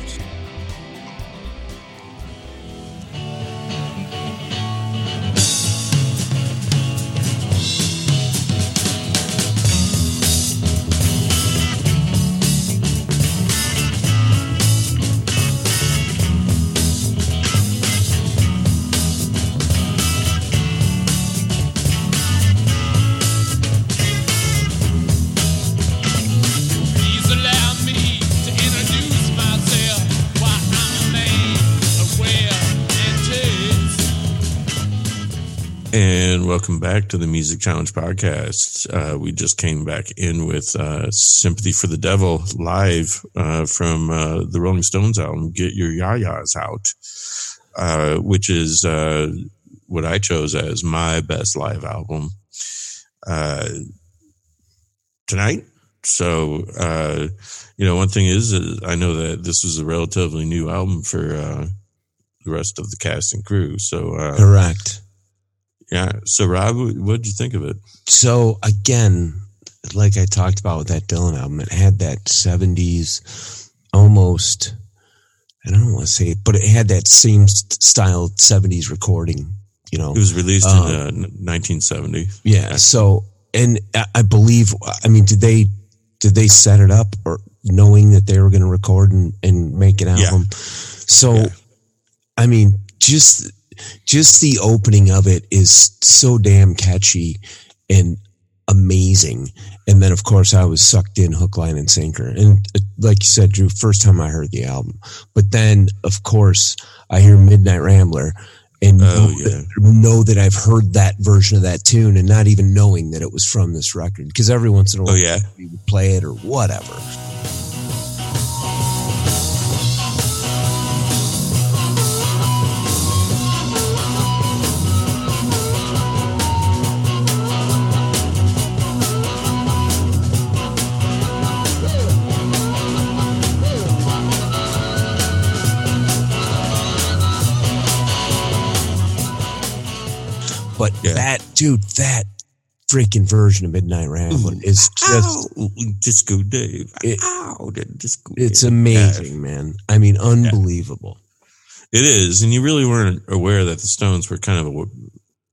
Music Challenge podcast. Uh, we just came back in with uh, Sympathy for the Devil live uh, from uh, the Rolling Stones album, Get Your Ya-Ya's Out, uh, which is uh, what I chose as my best live album uh, tonight. So, uh, you know, one thing is, I know that this was a relatively new album for uh, the rest of the cast and crew. So, uh, Correct. Yeah. So, Rob, what did you think of it? So again, like I talked about with that Dylan album, it had that '70s almost. I don't want to say it, but it had that same style '70s recording. You know, It was released Um, in uh, n- 1970. yeah. So, and I- believe, I mean, did they did they set it up or knowing that they were going to record and, and make an Yeah. album? So, Yeah. I mean, just just the opening of it is so damn catchy and amazing. And then, of course, I was sucked in hook, line, and sinker. And uh, like you said, Drew, first time I heard the album. But then, of course, I hear Midnight Rambler and Oh, know, yeah. that, know that I've heard that version of that tune and not even knowing that it was from this record. Because every once in a while, Oh, yeah. we would play it or whatever. But Yeah. that, dude, that freaking version of Midnight Rambler is just Ow, Disco Dave. It- Ow, Disco It's Dave. amazing, man. I mean, unbelievable. It is, and you really weren't aware that the Stones were kind of a,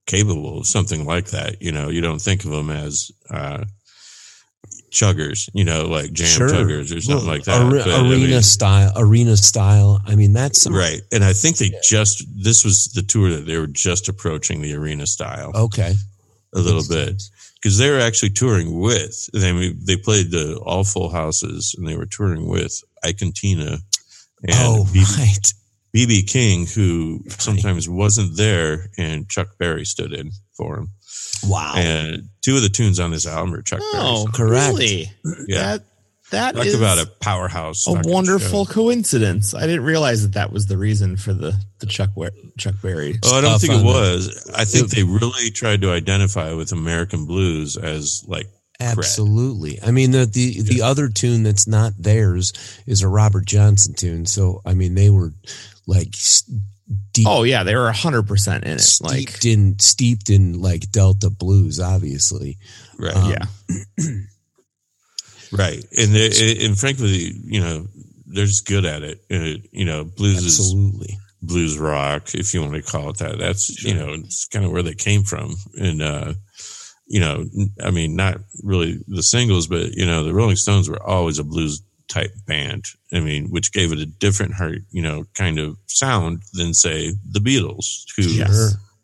capable of something like that. You know, you don't think of them as uh, chuggers, you know, like jam chuggers or something Well, like that. are- But, I arena mean, style, arena style. I mean, that's right? And I think they just this was the tour that they were just approaching the arena style Okay, a little bit because they were actually touring with. They they played the all full houses and they were touring with Ike and Tina and oh, BB right. BB King, who sometimes wasn't there, and Chuck Berry stood in for him. Wow. And two of the tunes on this album are Chuck Oh, Berry's. Correct. Really? Yeah. That that Talk is about a powerhouse. a wonderful show. coincidence. I didn't realize that that was the reason for the the Chuck Chuck Berry. Oh, I don't think it on the- was. I think they really tried to identify with American blues as like Absolutely. I mean, the, the, the other tune that's not theirs is a Robert Johnson tune. So, I mean, they were like s- deep, Oh yeah, they were hundred percent in it. steeped Like in, steeped in like Delta blues, obviously. right, Um, yeah, *clears throat* right, and they, and frankly, you know, they're just good at it. Uh, you know, blues is Absolutely. blues rock, if you want to call it that. That's you know, it's kind of where they came from, and uh, you know, I mean, not really the singles, but you know, the Rolling Stones were always a blues type band. I mean, which gave it a different heart, you know, kind of sound than say the Beatles, who Yes.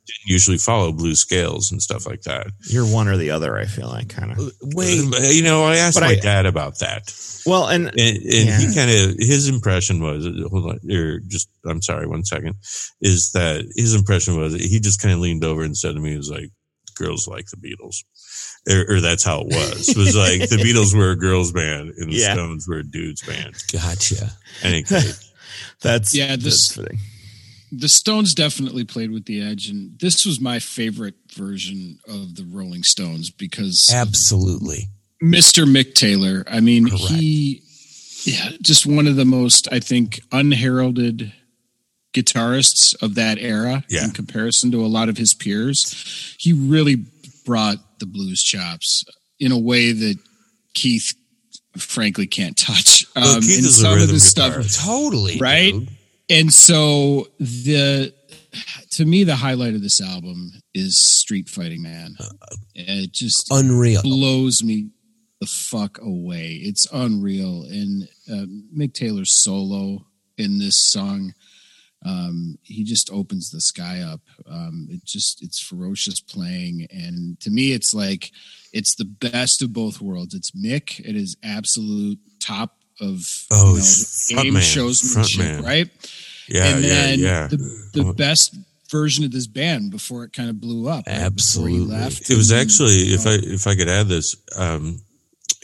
didn't usually follow blues scales and stuff like that. you're one or the other. I feel like kind of. Uh, wait, uh, you know, I asked But my I- dad about that. Well, and and, and he kind of his impression was hold on or just i'm sorry one second is that his impression was he just kind of leaned over and said to me he was like girls like the beatles or, or that's how it was it was like the beatles were a girls band and the Yeah. stones were a dudes band gotcha. any case *laughs* that's Yeah, this- that's the Stones definitely played with the edge, and this was my favorite version of the Rolling Stones because Absolutely. Mr. Mick Taylor. I mean, Correct. he, yeah, just one of the most, I think, unheralded guitarists of that era Yeah. in comparison to a lot of his peers. He really brought the blues chops in a way that Keith, frankly, can't touch. Um, Well, Keith is a some of rhythm the stuff. Totally. Right? dude. and so the to me the highlight of this album is Street Fighting Man. It just Unreal. blows me the fuck away. It's unreal. And uh, Mick Taylor's solo in this song, um, he just opens the sky up. Um, it just it's ferocious playing, and to me, it's like it's the best of both worlds. It's Mick It is absolute top of Oh, you know, game frontman, showsmanship, right? Yeah, and then yeah, yeah. the the best version of this band before it kind of blew up. right? Absolutely. left. It was actually, you if know, I if I could add this, um,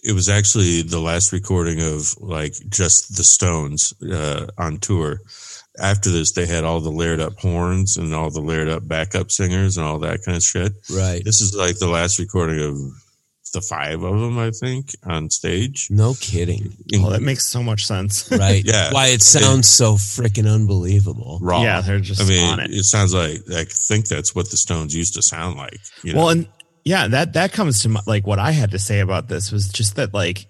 it was actually the last recording of like just the Stones uh, on tour. After this, they had all the layered up horns and all the layered up backup singers and all that kind of shit. Right. This is like the last recording of the five of them, I think, on stage. No kidding. Oh, that makes so much sense. *laughs* Right. Yeah. Why it sounds so freaking unbelievable. raw. Yeah, they're just I mean, on it. it sounds like I think that's what the Stones used to sound like. You know? Well, and yeah, that that comes to my, like what I had to say about this was just that like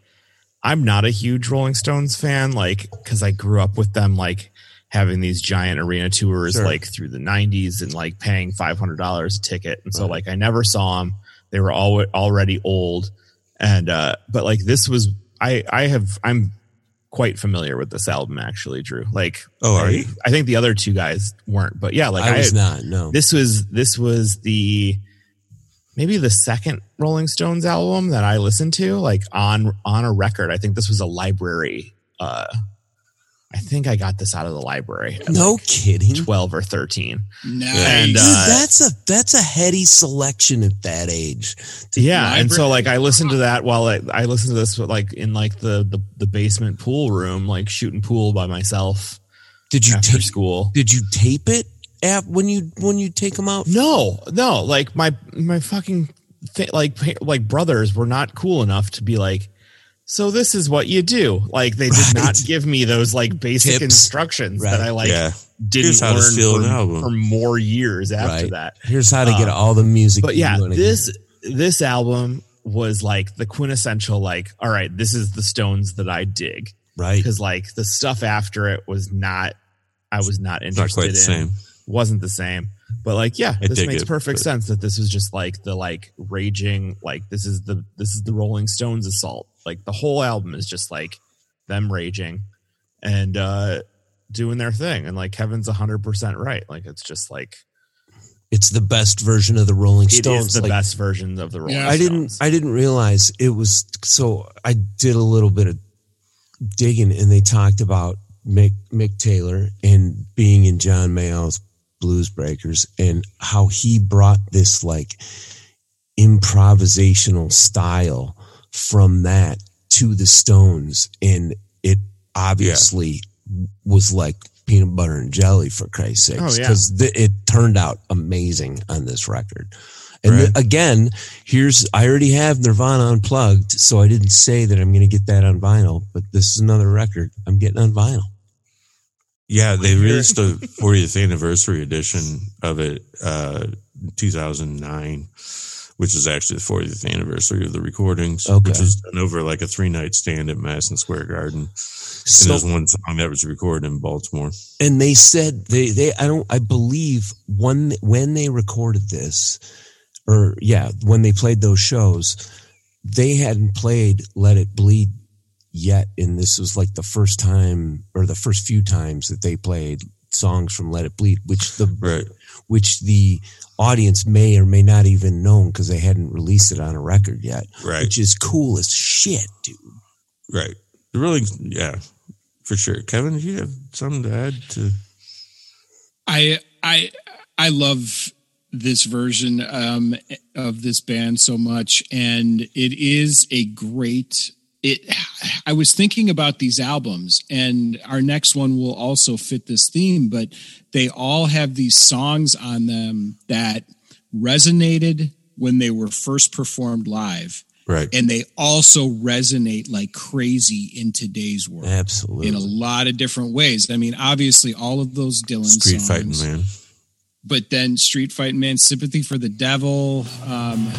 I'm not a huge Rolling Stones fan, like because I grew up with them, like having these giant arena tours, Sure. like through the '90s, and like paying five hundred dollars a ticket, and so Right. like I never saw them. They were all already old, and uh but like this was I I have I'm quite familiar with this album actually, Drew. Like, Oh, are I, you? I think the other two guys weren't, but yeah, like I was I not. No. this was this was the maybe the second Rolling Stones album that I listened to like on on a record. I think this was a library. Uh, I think I got this out of the library. no like kidding. twelve or thirteen. nice. And, Dude, uh, that's a that's a heady selection at that age. Yeah, and so like I listened to that while I, I listened to this like in like the, the the basement pool room, like shooting pool by myself Did you after tape? school. Did you tape it at when you when you take them out? No, no, like my my fucking th- like like brothers were not cool enough to be like. So this is what you do. Like they did not give me those like basic Tips. instructions Right. that I like yeah. didn't Here's how to learn for, an album. for more years after Right. that. Here's how to get Uh, all the music. But yeah, this hear. this album was like the quintessential like, all right, this is the Stones that I dig right. because like the stuff after it was not, I was not not interested quite in. same. Wasn't the same. But like, yeah, I this makes it, perfect but- sense that this was just like the like raging, like this is the this is the Rolling Stones assault. Like the whole album is just like them raging and uh doing their thing. And like Kevin's hundred percent right. Like it's just like It's the best version of the Rolling it is Stones. the like, best version of the Rolling Yeah. I didn't I didn't realize it was so I did a little bit of digging and they talked about Mick Mick Taylor and being in John Mayall's Blues Breakers and how he brought this like improvisational style from that to the Stones and it obviously was like peanut butter and jelly for Christ's sakes Oh, yeah. because it turned out amazing on this record. And Right. th- again, here's I already have Nirvana unplugged, so I didn't say that I'm going to get that on vinyl, but this is another record I'm getting on vinyl. Yeah, they released the *laughs* 40th anniversary edition of it, uh, in 2009, which is actually the 40th anniversary of the recordings, Okay. which was done over like a three night stand at Madison Square Garden. And So, there's one song that was recorded in Baltimore. and they said they they I don't I believe when when they recorded this or yeah when they played those shows they hadn't played Let It Bleed yet and this was like the first time or the first few times that they played songs from Let It Bleed which the Right. Which the audience may or may not even known because they hadn't released it on a record yet Right. which is cool as shit dude Right. The really, yeah, for sure. Kevin, do you have something to add to? I I I love this version um, of this band so much, and it is a great it i was thinking about these albums and our next one will also fit this theme but they all have these songs on them that resonated when they were first performed live Right. and they also resonate like crazy in today's world Absolutely. in a lot of different ways i mean obviously all of those dylan Street songs fighting man. but then street fighting man sympathy for the devil um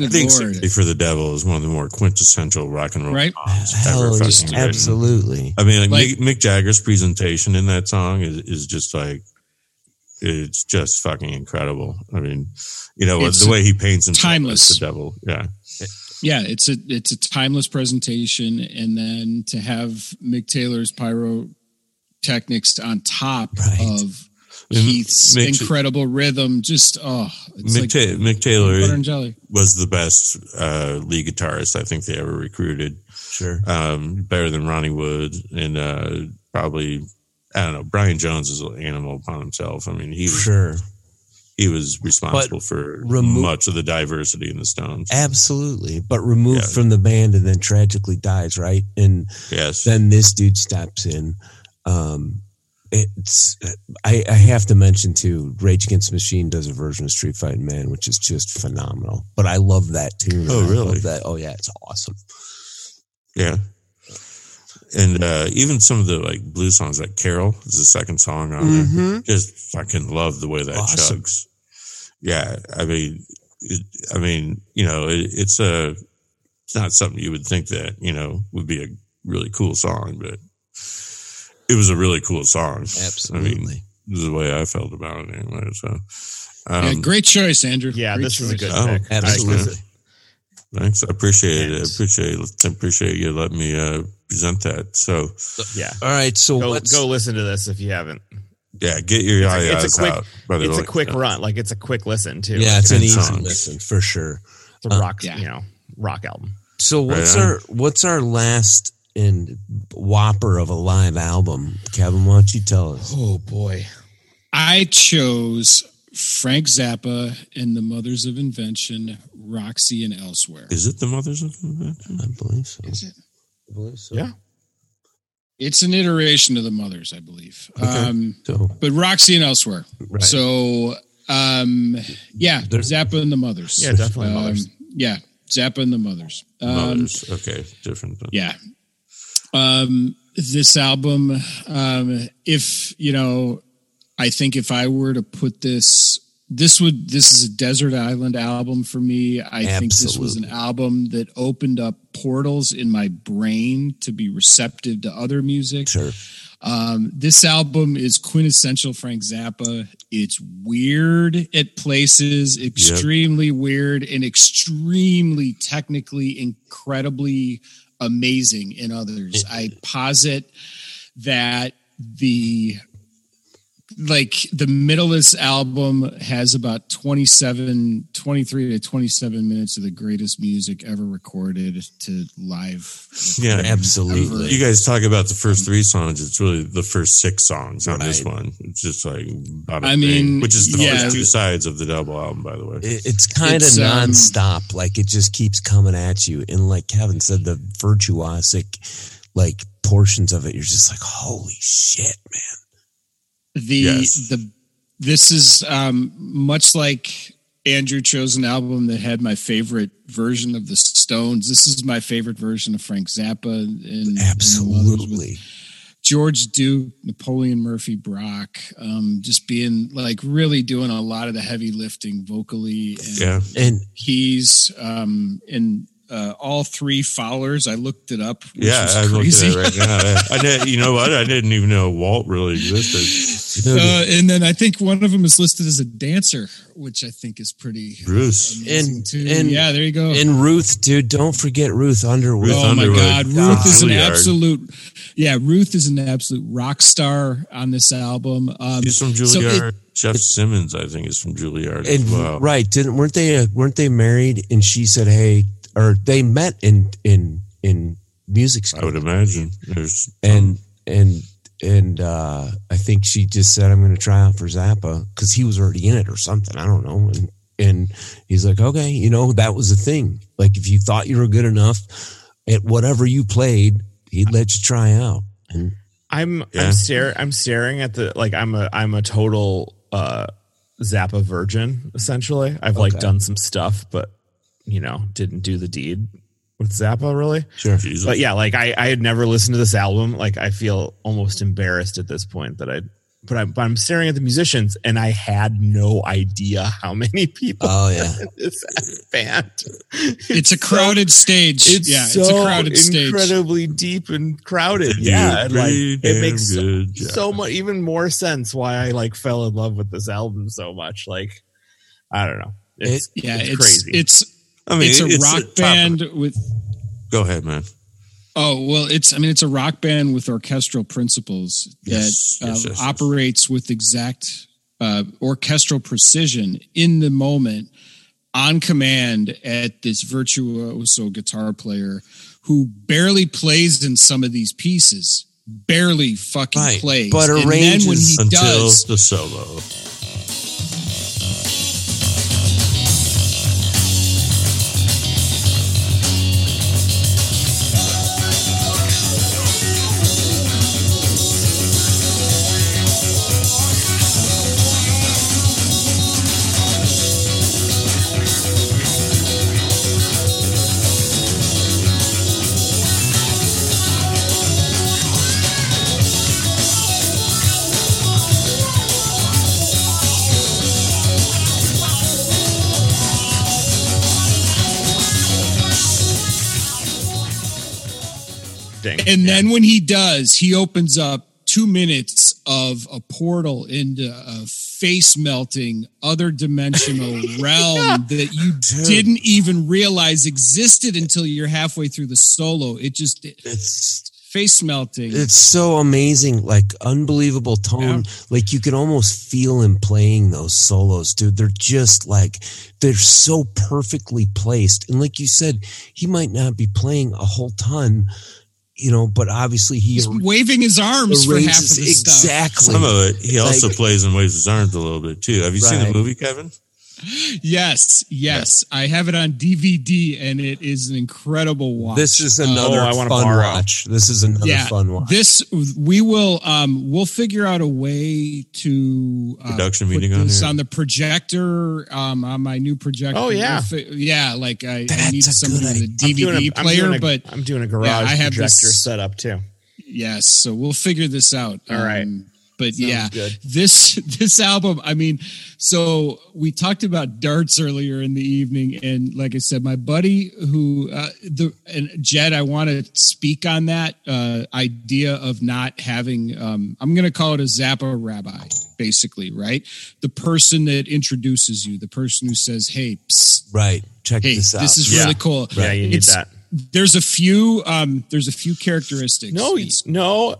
know I think lord Sympathy for the Devil is one of the more quintessential rock and roll Right? songs Hell, ever just absolutely. I mean, like, Like- Mick, Mick Jagger's presentation in that song is, is just like, it's just fucking incredible. I mean, you know, the way he paints himself timeless. the devil. Yeah. yeah it's a it's a timeless presentation and then to have mick taylor's pyrotechnics on top Right. of And keith's Mick- incredible rhythm just oh it's Mick, like Ta- Mick Taylor and jelly was the best uh, lead guitarist I think they ever recruited. Sure. Um, better than Ronnie Wood and uh, probably I don't know. Brian Jones is an animal upon himself. I mean, he was, Sure. he was responsible for remo- much of the diversity in the Stones. Absolutely. But removed Yeah. from the band and then tragically dies, right? And yes, then this dude steps in. Um, it's I, I have to mention too. Rage Against the Machine does a version of Street Fighting Man, which is just phenomenal. But I love that tune. Oh, really? that. Oh yeah, it's awesome. yeah. And uh, even some of the like blues songs, like Carol is the second song on there. Just fucking love the way that Awesome. chugs. Yeah, I mean, it, I mean, you know, it, it's a, it's not something you would think that you know would be a really cool song, but it was a really cool song. Absolutely. I mean, this is the way I felt about it anyway. So, yeah, um, great choice andrew Yeah, Great this is a good Oh, pick. Absolutely. thanks. I appreciate it. I And- appreciate I appreciate you letting me uh, present that. So, Yeah. All right. So Go, what's go listen to this if you haven't. yeah, get your It's a- eyes it's a quick- out. brother. It's a quick uh, run. Like it's a quick listen too. yeah, Like, it's an easy songs. listen for sure. it's a rock, yeah. you know, rock album. So what's Right our what's our last and whopper of a live album? Kevin, why don't you tell us? Oh boy. i chose frank zappa and the mothers of invention roxy and elsewhere Is it the Mothers of Invention? I believe so. Is it? I believe so. Yeah. it's an iteration of the mothers i believe um So but roxy and elsewhere Right. So, um, yeah, There- Zappa and the Mothers. Yeah, definitely Um, Mothers. Yeah, Zappa and the Mothers. Um, Mothers. Okay, different. Then. yeah. Um, this album, um, if you know, I think if I were to put this, this would this is a desert island album for me. I think this was an album that opened up portals in my brain to be receptive to other music. sure. Um, this album is quintessential Frank Zappa. It's weird at places, extremely weird, and extremely technically incredibly amazing in others. I posit that the like the middle of this album has about 27 23 to 27 minutes of the greatest music ever recorded to live Yeah, Absolutely. You guys talk about the first three songs. It's really the first six songs on this one. It's just like about a I thing, mean, which is the yeah. first two sides of the double album, by the way. It- It's kind of It's, um, nonstop. Like it just keeps coming at you. And like Kevin said, the virtuosic like portions of it, you're just like, holy shit, man. The Yes. the this is um much like Andrew chose an album that had my favorite version of the Stones. This is my favorite version of Frank Zappa and, and the Mothers with Absolutely. George Duke, Napoleon Murphy, Brock, um, just being like really doing a lot of the heavy lifting vocally and Yeah. And keys. Um, and uh, all three Fowlers. I looked it up. which Yeah, was I'm looking crazy. at it right now. *laughs* I did, you know what? I didn't even know Walt really existed. Uh, and then I think one of them is listed as a dancer, which I think is pretty Bruce. amazing And- too. and- yeah, there you go. And Ruth, dude, don't forget Ruth Underwood. Ruth oh my Underwood. God, Ruth is an absolute, yeah, Ruth is an absolute rock star on this album. Um, He's from so it- Juilliard. Jeff Simmons, I think, is from Juilliard and as well. right, didn't weren't they uh, weren't they married? And she said, "Hey," or they met in in in music school. I school, would imagine. There's and and and uh, I think she just said, "I'm going to try out for Zappa" because he was already in it or something. I don't know. And and he's like, "Okay, you know, that was the thing. Like, if you thought you were good enough at whatever you played, he'd let you try out." And I'm Yeah. I'm stare I'm staring at the like I'm a I'm a total uh Zappa virgin essentially. I've like done some stuff, but you know didn't do the deed with Zappa really. sure, Jesus. But yeah, like I I had never listened to this album. Like I feel almost embarrassed at this point that I. But I'm, but I'm staring at the musicians, and I had no idea how many people oh yeah. *laughs* in this band. it's a crowded stage. It's yeah, so it's a crowded stage. incredibly deep and crowded. They yeah, and like it makes so, good so much even more sense why I like fell in love with this album so much. Like I don't know, it's, Yeah, it's, it's crazy. It's I mean, it's a it's rock of- band with Go ahead, man. Oh well, it's I mean it's a rock band with orchestral principles that yes, uh, yes, yes. operates with exact uh, orchestral precision in the moment, on command at this virtuoso guitar player who barely plays in some of these pieces, barely fucking Right, plays, but and then when he Until does, the solo. And then when he does, he opens up two minutes of a portal into a face melting, other dimensional *laughs* realm that you didn't even realize existed until you're halfway through the solo. It just It's face melting. it's so amazing, like unbelievable tone. Like you can almost feel him playing those solos, dude. They're just like they're so perfectly placed. And like you said, he might not be playing a whole ton, you know, but obviously he He's waving his arms for half of arranges the stuff. exactly. Some of it, he also Like- plays and waves his arms a little bit too. Have you seen the movie, Kevin? Yes, yes. I have it on DVD and it is an incredible watch. This is another Oh, fun borrow. watch. This is another yeah, fun watch. This we will um we'll figure out a way to uh, Production put meeting on this here. on the projector um on my new projector. Oh, yeah. We'll fi- yeah. Like I, I need a somebody good with a idea. I'm doing DVD a- I'm player, a- but I'm doing a garage Yeah, I have projector this- set up too. yes, so we'll figure this out. All right. But yeah, good. this this album. I mean, so we talked about darts earlier in the evening, and like I said, my buddy who uh, the and Jed, I want to speak on that uh, idea of not having. Um, I'm going to call it a Zappa rabbi, basically, right? The person that introduces you, the person who says, "Hey, psst, right. Check hey, this out. this is Yeah. really cool." Yeah, you need It's- that. There's a few. Um, there's a few characteristics. No, It's- no.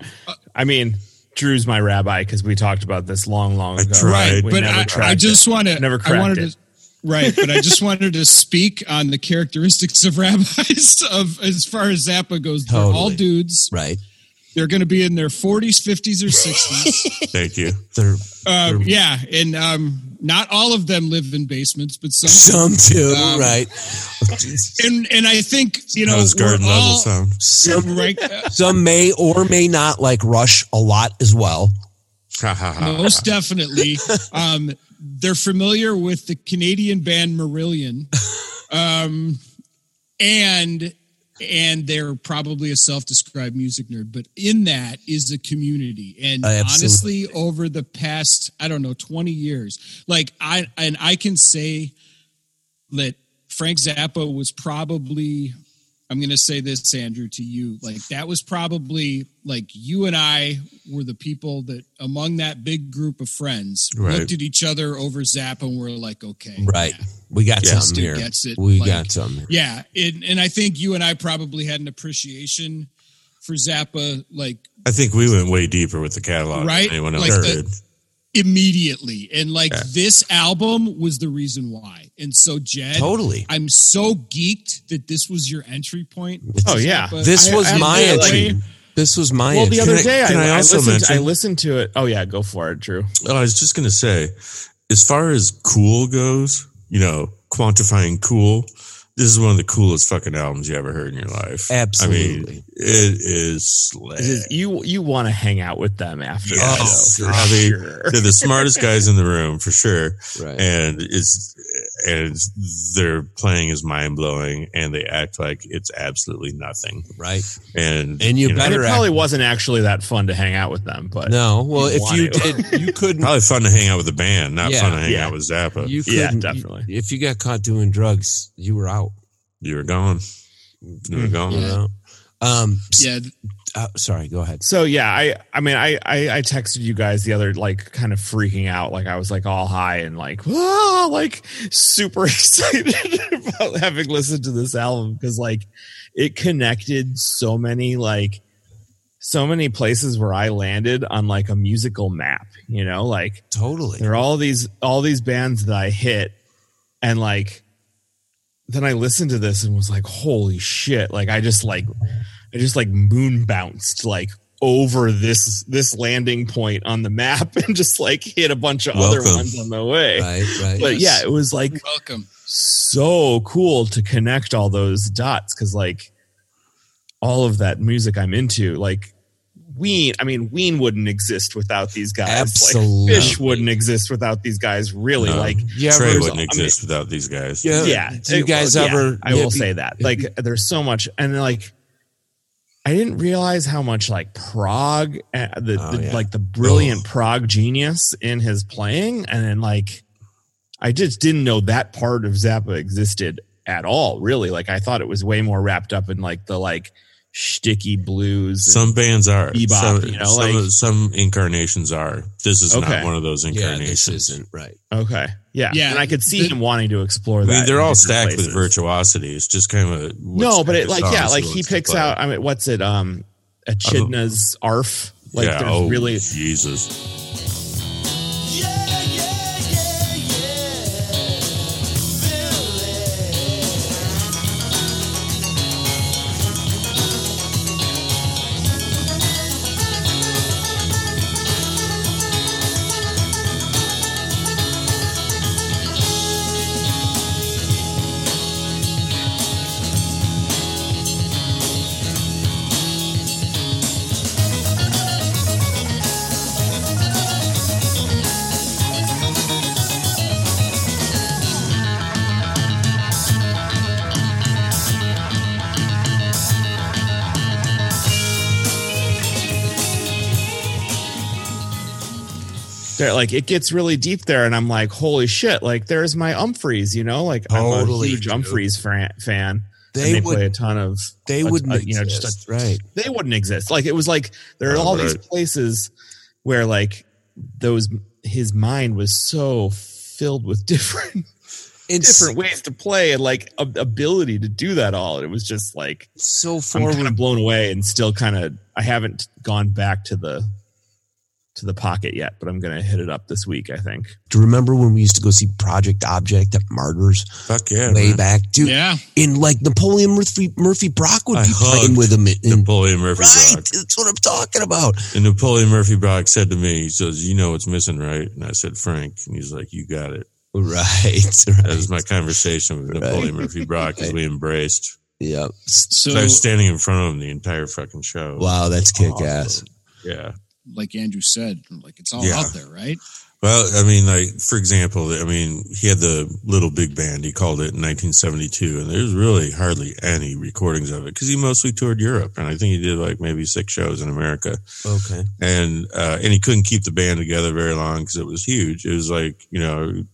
I mean, Drew's my rabbi because we talked about this long, long I ago. tried. right We but I, I just it. want to Never i wanted cracked to right but i *laughs* just wanted to speak on the characteristics of rabbis *laughs* of as far as zappa goes they're all dudes right. they're going to be in their 40s 50s or 60s *laughs* Thank you. They're um, yeah and um, not all of them live in basements but some some too, Um, right? and and i think you know How does we're garden level all- sound? Some right *laughs* some may or may not like Rush a lot as well. Most definitely *laughs* um they're familiar with the canadian band marillion *laughs* um and and they're probably a self-described music nerd but in that is a community. And Uh, honestly over the past i don't know 20 years like i and i can say that Frank Zappa was probably I'm going to say this Andrew to you like that was probably like you and I were the people that among that big group of friends Right. looked at each other over Zappa and were like okay Right. yeah, We got Yeah. something here. gets it, we like- got something here. yeah and, and I think you and I probably had an appreciation for Zappa like I think we went way deeper with the catalog Right? than anyone else Like the-. Immediately and like Yeah. this album was the reason why and so Jed Totally. I'm so geeked that this was your entry point Oh yeah, Zappa. This I- was I- my I- entry. like- this was my Well, entry. the other I- day I, can I I, also listened. mention- I listened to it. Oh yeah, go for it, Drew. Oh, I was just gonna say, as far as cool goes, you know, quantifying cool, this is one of the coolest fucking albums you ever heard in your life. Absolutely. I mean, it is slick. It is- you you want to hang out with them after Yes. the show, for I mean, sure. They're the smartest guys in the room for sure. *laughs* Right. And it's and their playing is mind blowing and they act like it's absolutely nothing. right. And And you know, And better it probably wasn't actually that fun to hang out with them, but No. Well, You if you to. did, you *laughs* couldn't. probably fun to hang out with the band, not Yeah. fun to hang Yeah. out with Zappa. You, You Yeah, couldn't. definitely. you- if you got caught doing drugs, you were out. You were gone. You were gone. You know. Um. yeah uh, sorry. Go ahead. So yeah, I I mean I, I I texted you guys the other like kind of freaking out like I was like all high and like ah, like super *laughs* excited about having listened to this album because like it connected so many like so many places where I landed on like a musical map, you know, like Totally. there are all these all these bands that I hit and like then I listened to this and was like holy shit like I just like I just like moon bounced like over this this landing point on the map *laughs* and just like hit a bunch of other ones on the way. Right. Right. But yeah, it was like welcome so cool to connect all those dots because like all of that music I'm into, like Ween, I mean, Ween wouldn't exist without these guys. Absolutely. Like Phish wouldn't exist without these guys. Really, No. like Yeah, Trey wouldn't I mean- exist without these guys. Yeah. yeah. Do you guys yeah, ever- I will be- say that. Like, there's so much, and like, I didn't realize how much like prog, uh, the, Oh, the yeah. like the brilliant prog genius in his playing, and then like, I just didn't know that part of Zappa existed at all. Really, like, I thought it was way more wrapped up in like the like shticky blues. Some bands are. Bebop, some, you know, some, like- some incarnations are. This is Okay. not one of those Yeah. incarnations. This isn't right. okay, yeah, Yeah, and I could see the- him wanting to explore I that. mean, they're all stacked places. with virtuosity. It's just kind of no, but it like yeah, like he picks out. I mean, what's it? Um, Echidna's Arf. Like yeah, there's oh, really Jesus. There like it gets really deep there and i'm like holy shit like there's my Umphrey's you know like i'm Totally, a huge dude. Umphrey's fan, fan They they would- play a ton of They a- wouldn't. a- you know just exist, a, right. they wouldn't exist like it was like there are all these places where like those his mind was so filled with *laughs* different It's different ways to play and like ability to do that all and it was just like so i'm kind of blown away and still kind of i haven't gone back to the to the pocket yet but i'm gonna hit it up this week i think Do you remember when we used to go see Project Object at Martyrs Fuck yeah. way man. back, dude? yeah In like Napoleon Murphy Murphy Brock would I be playing with him. In, in- Napoleon Murphy right, Brock. that's what I'm talking about. And Napoleon Murphy Brock said to me, he says, You know what's missing, right? And I said, Frank. And he's like, You got it. Right, *laughs* That was my conversation with Right. Napoleon Murphy Brock as we embraced. Yeah. so So I was standing in front of him the entire fucking show. Wow, that's kick ass. Yeah. Like Andrew said like it's all Yeah. out there right Well, I mean, like for example, I mean, he had the Little Big Band. He called it in 1972, and there's really hardly any recordings of it because he mostly toured Europe, and I think he did like maybe six shows in America, Okay. and uh, and he couldn't keep the band together very long because it was huge. It was like you know,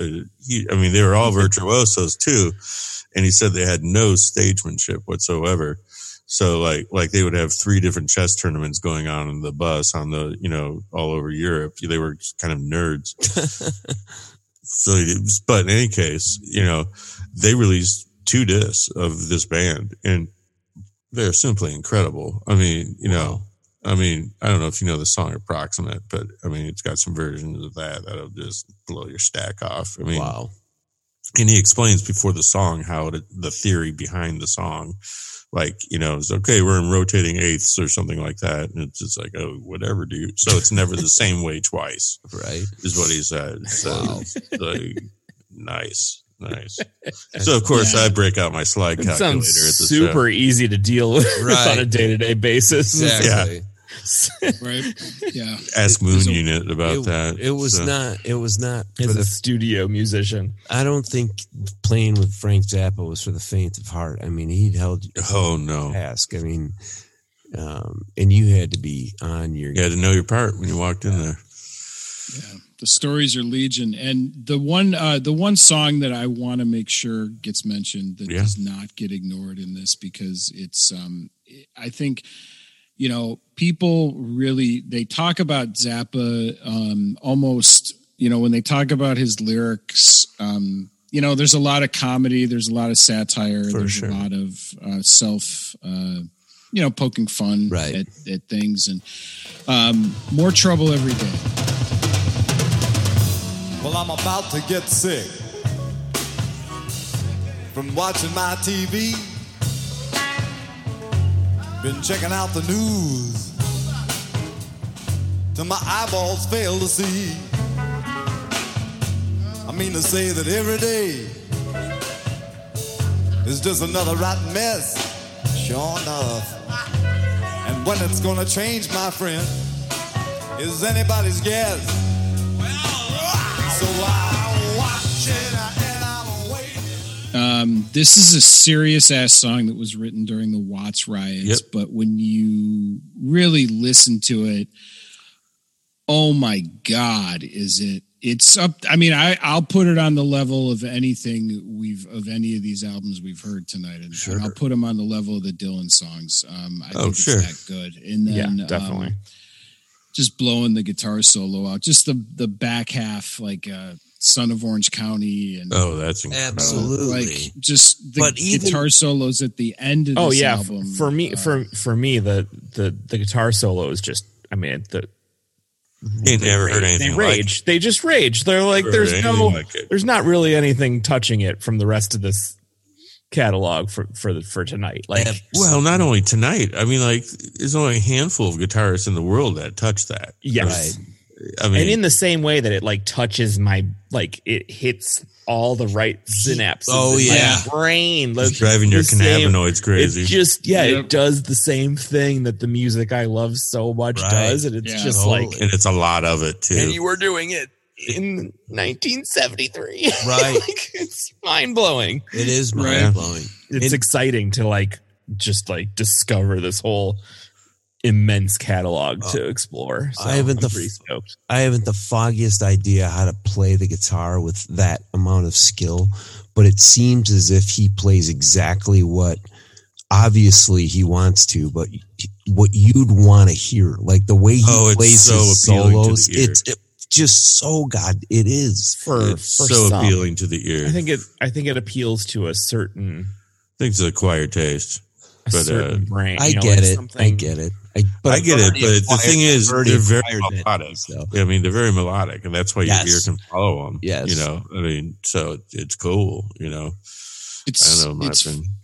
Uh, he, I mean, they were all *laughs* virtuosos too, and he said they had no stagemanship whatsoever. So like like they would have three different chess tournaments going on in the bus on the you know all over Europe. They were just kind of nerds. *laughs* so, but in any case, you know, they released two discs of this band, and they're simply incredible. I mean, you know, I mean, I don't know if you know the song "Approximate," but I mean, it's got some versions of that that'll just blow your stack off. I mean, wow. and he explains before the song how it, the theory behind the song like you know it's okay we're in rotating eighths or something like that and it's just like oh whatever dude so it's never the *laughs* same way twice Right. is what he said *laughs* so it's like, nice nice so of course Yeah. i break out my slide It calculator sounds at the super easy to deal with Right. *laughs* on a day to day basis. Exactly. *laughs* right? Yeah. ask moon a- unit about it, that It was So- not. It was not for As a studio musician. I don't think playing with Frank Zappa was for the faint of heart. I mean, he held you oh no task. I mean, um, and you had to be on your. you had to know your part when you walked in there Yeah, the stories are legion, and the one uh, the one song that I want to make sure gets mentioned that Yeah. does not get ignored in this because it's um, I think you know people really they talk about Zappa um, almost you know when they talk about his lyrics. Um, you know, there's a lot of comedy, there's a lot of satire, there's sure. a lot of uh, self, uh, you know, poking fun Right. at, at things, and um, more trouble every day. Well, I'm about to get sick from watching my TV. Been checking out the news till my eyeballs fail to see. I mean to say that every day is just another rotten mess. Sure enough. And when it's gonna change, my friend, is anybody's guess. So I Um, this is a serious ass song that was written during the Watts riots, Yep. but when you really listen to it, oh my god, is it? It's up. I mean, I I'll put it on the level of anything we've of any of these albums we've heard tonight, and, and I'll put them on the level of the Dylan songs. Um, I Oh, think sure. it's that good. And then yeah, definitely. um, just blowing the guitar solo out, just the the back half, like uh, "Son of Orange County" and oh that's incredible Absolutely. like just the But even- guitar solos at the end of this Oh yeah, album. for me, uh, for for me, the the the guitar solo is just. I mean, the ain't never heard they anything like rage. They just rage. They're like, there's no, like there's not really anything touching it from the rest of this catalog for for the, for tonight. Like, Well, not only tonight. I mean, like, there's only a handful of guitarists in the world that touch that. yes, I mean, and in the same way that it like touches my like it hits all the right synapses. Oh, in yeah. my brain. it's Like, driving your the same- cannabinoids crazy. It just yeah, Yep. it does the same thing that the music I love so much Right. does, and it's Yeah, just totally. like, and it's a lot of it too. and you were doing it in 1973. *laughs* Right. like, it's mind blowing. It is mind blowing. It's It- exciting to like just like discover this whole immense catalog to explore. So I haven't I'm the stoked. I haven't the foggiest idea how to play the guitar with that amount of skill, but it seems as if he plays exactly what obviously he wants to, but what you'd want to hear. Like the way he Oh, plays so his solos, it's it, just so god it is. For, it's for so some. appealing to the ear. I think it I think it appeals to a certain I think it's an acquired taste. a But, certain uh, brain. I know, get like it. I get it. I, but I get it, but the thing is, they're very melodic. taste, though. I mean, they're very melodic, and that's why your ear can follow them. Yes. you know. I mean, so it's cool. You know, it's I don't know. My it's opinion.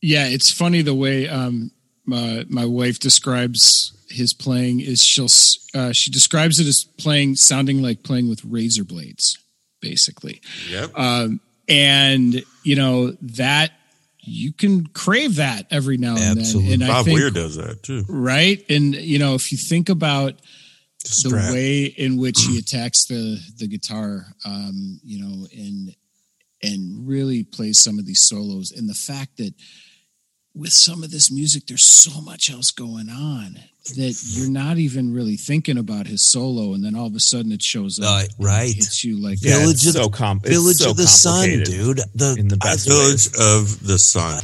yeah, it's funny the way um my my wife describes his playing is she'll uh, she describes it as playing sounding like playing with razor blades, basically. Yep. Um, and you know that you can crave that every now and Absolutely. then. And I Bob think Weir does that too. right, and you know if you think about the Strap. way in which he *clears throat* attacks the the guitar um you know and and really plays some of these solos and the fact that with some of this music, there's so much else going on that you're not even really thinking about his solo, and then all of a sudden it shows up, Uh, right. It hits you like Yeah, Village it's of- so com- Village so of the Sun, dude. The in the best Village ways. of the Sun.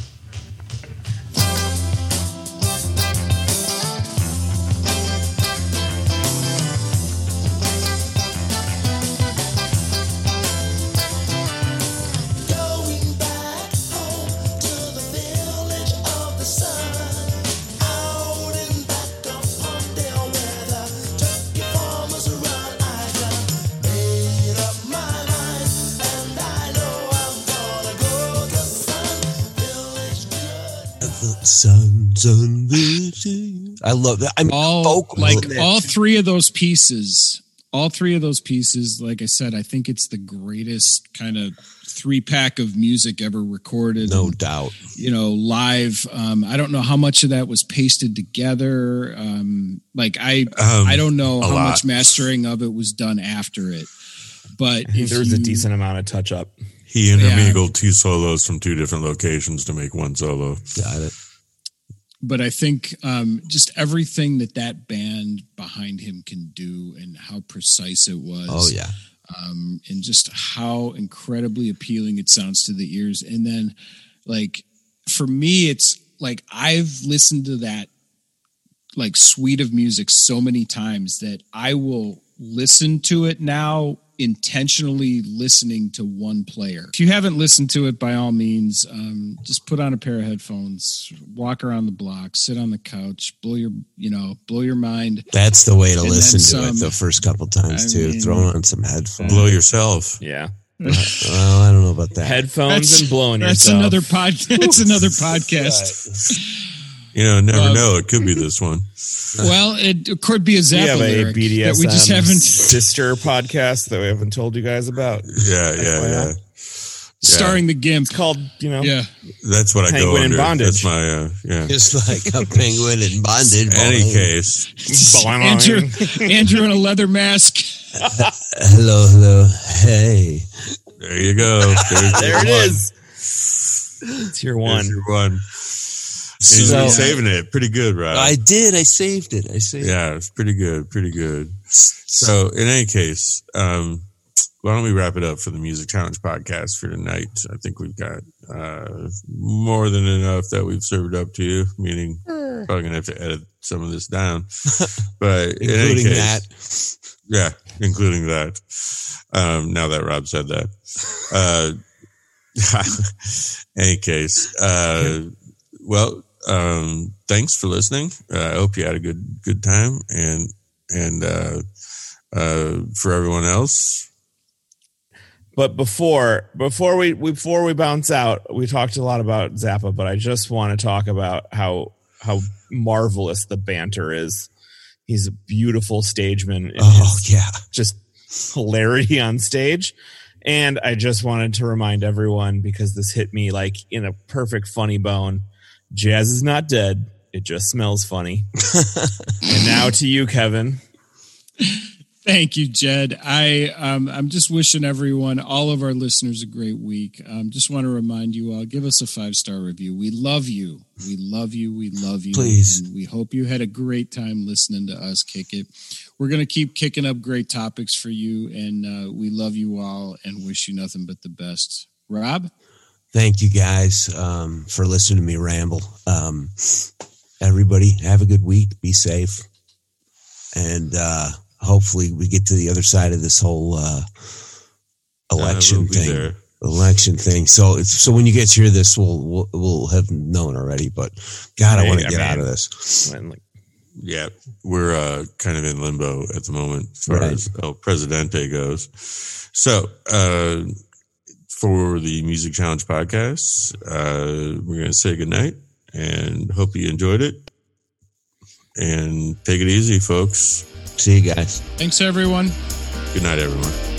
The sun, sun, village. I love that. I mean, all vocal like all three of those pieces all three of those pieces like i said i think it's the greatest kind of three pack of music ever recorded no and, doubt. you know live um i don't know how much of that was pasted together um like i Um, i don't know how lot. much mastering of it was done after it but I think if there was a decent amount of touch up. He intermingled two solos from two different locations to make one solo. Got it. But I think um, just everything that that band behind him can do and how precise it was. Oh yeah. um, and just how incredibly appealing it sounds to the ears. And then, like, for me, it's like I've listened to that like suite of music so many times that I will listen to it now intentionally listening to one player. If you haven't listened to it, by all means, um, just put on a pair of headphones, walk around the block, sit on the couch, blow your, you know, blow your mind. That's the way to And listen then to it the first couple times I too. mean- Throw on some headphones. Blow yourself. Yeah. well, I don't know about that. Headphones That's- and blowing That's yourself. another podcast. *laughs* That's another *laughs* podcast. You know, never know. It could be this one. *laughs* Well, it could be a we have a lyric BDSM that we just haven't *laughs* sister podcast that we haven't told you guys about. Yeah, yeah, yeah. starring the Gimp. It's called, you know, Yeah, That's what I go Penguin in under. bondage. That's my uh, yeah. Just like a penguin in bondage. In *laughs* any case, Andrew, Andrew in a leather mask. Hello, hello. Hey. there you go. There's there your it one. is. It's your There's one. your one. And So- you're saving it pretty good, Rob. I did. I saved it. I saved yeah, it's pretty good, pretty good. So, in any case, um, why don't we wrap it up for the Music Challenge podcast for tonight? I think we've got uh, more than enough that we've served up to you. Meaning, probably gonna have to edit some of this down, *laughs* but in any Including case, that. Yeah, including that. Um, now that Rob said that. Uh, *laughs* any case, uh, well, um, thanks for listening. Uh, I hope you had a good good time, and and uh, uh, for everyone else, But before before we before we bounce out, we talked a lot about Zappa, but I just want to talk about how how marvelous the banter is. He's a beautiful stageman. Oh, yeah. just hilarity on stage. And I just wanted to remind everyone because this hit me like in a perfect funny bone. Jazz is not dead. It just smells funny. *laughs* and now to you, Kevin. Thank you, Jed. I um, I'm just wishing everyone, all of our listeners, a great week. Um, just want to remind you all, give us a five star review. We love you. We love you. We love you. Please. And we hope you had a great time listening to us kick it. We're gonna keep kicking up great topics for you, and uh, we love you all and wish you nothing but the best. Rob, Thank you guys um, for listening to me ramble. Um, everybody, have a good week. Be safe. And uh, hopefully, we get to the other side of this whole uh, election Uh, we'll thing. there. Election thing. So, it's, so when you get to hear this, we'll, we'll we'll have known already. But God, I Hey, want to I get mean- out of this. Like, yeah, we're uh, kind of in limbo at the moment as far Right. as El Presidente goes. So, uh, for the Music Challenge podcast, uh, we're going to say goodnight and hope you enjoyed it. And take it easy, folks. See you guys. thanks everyone. Good night, everyone.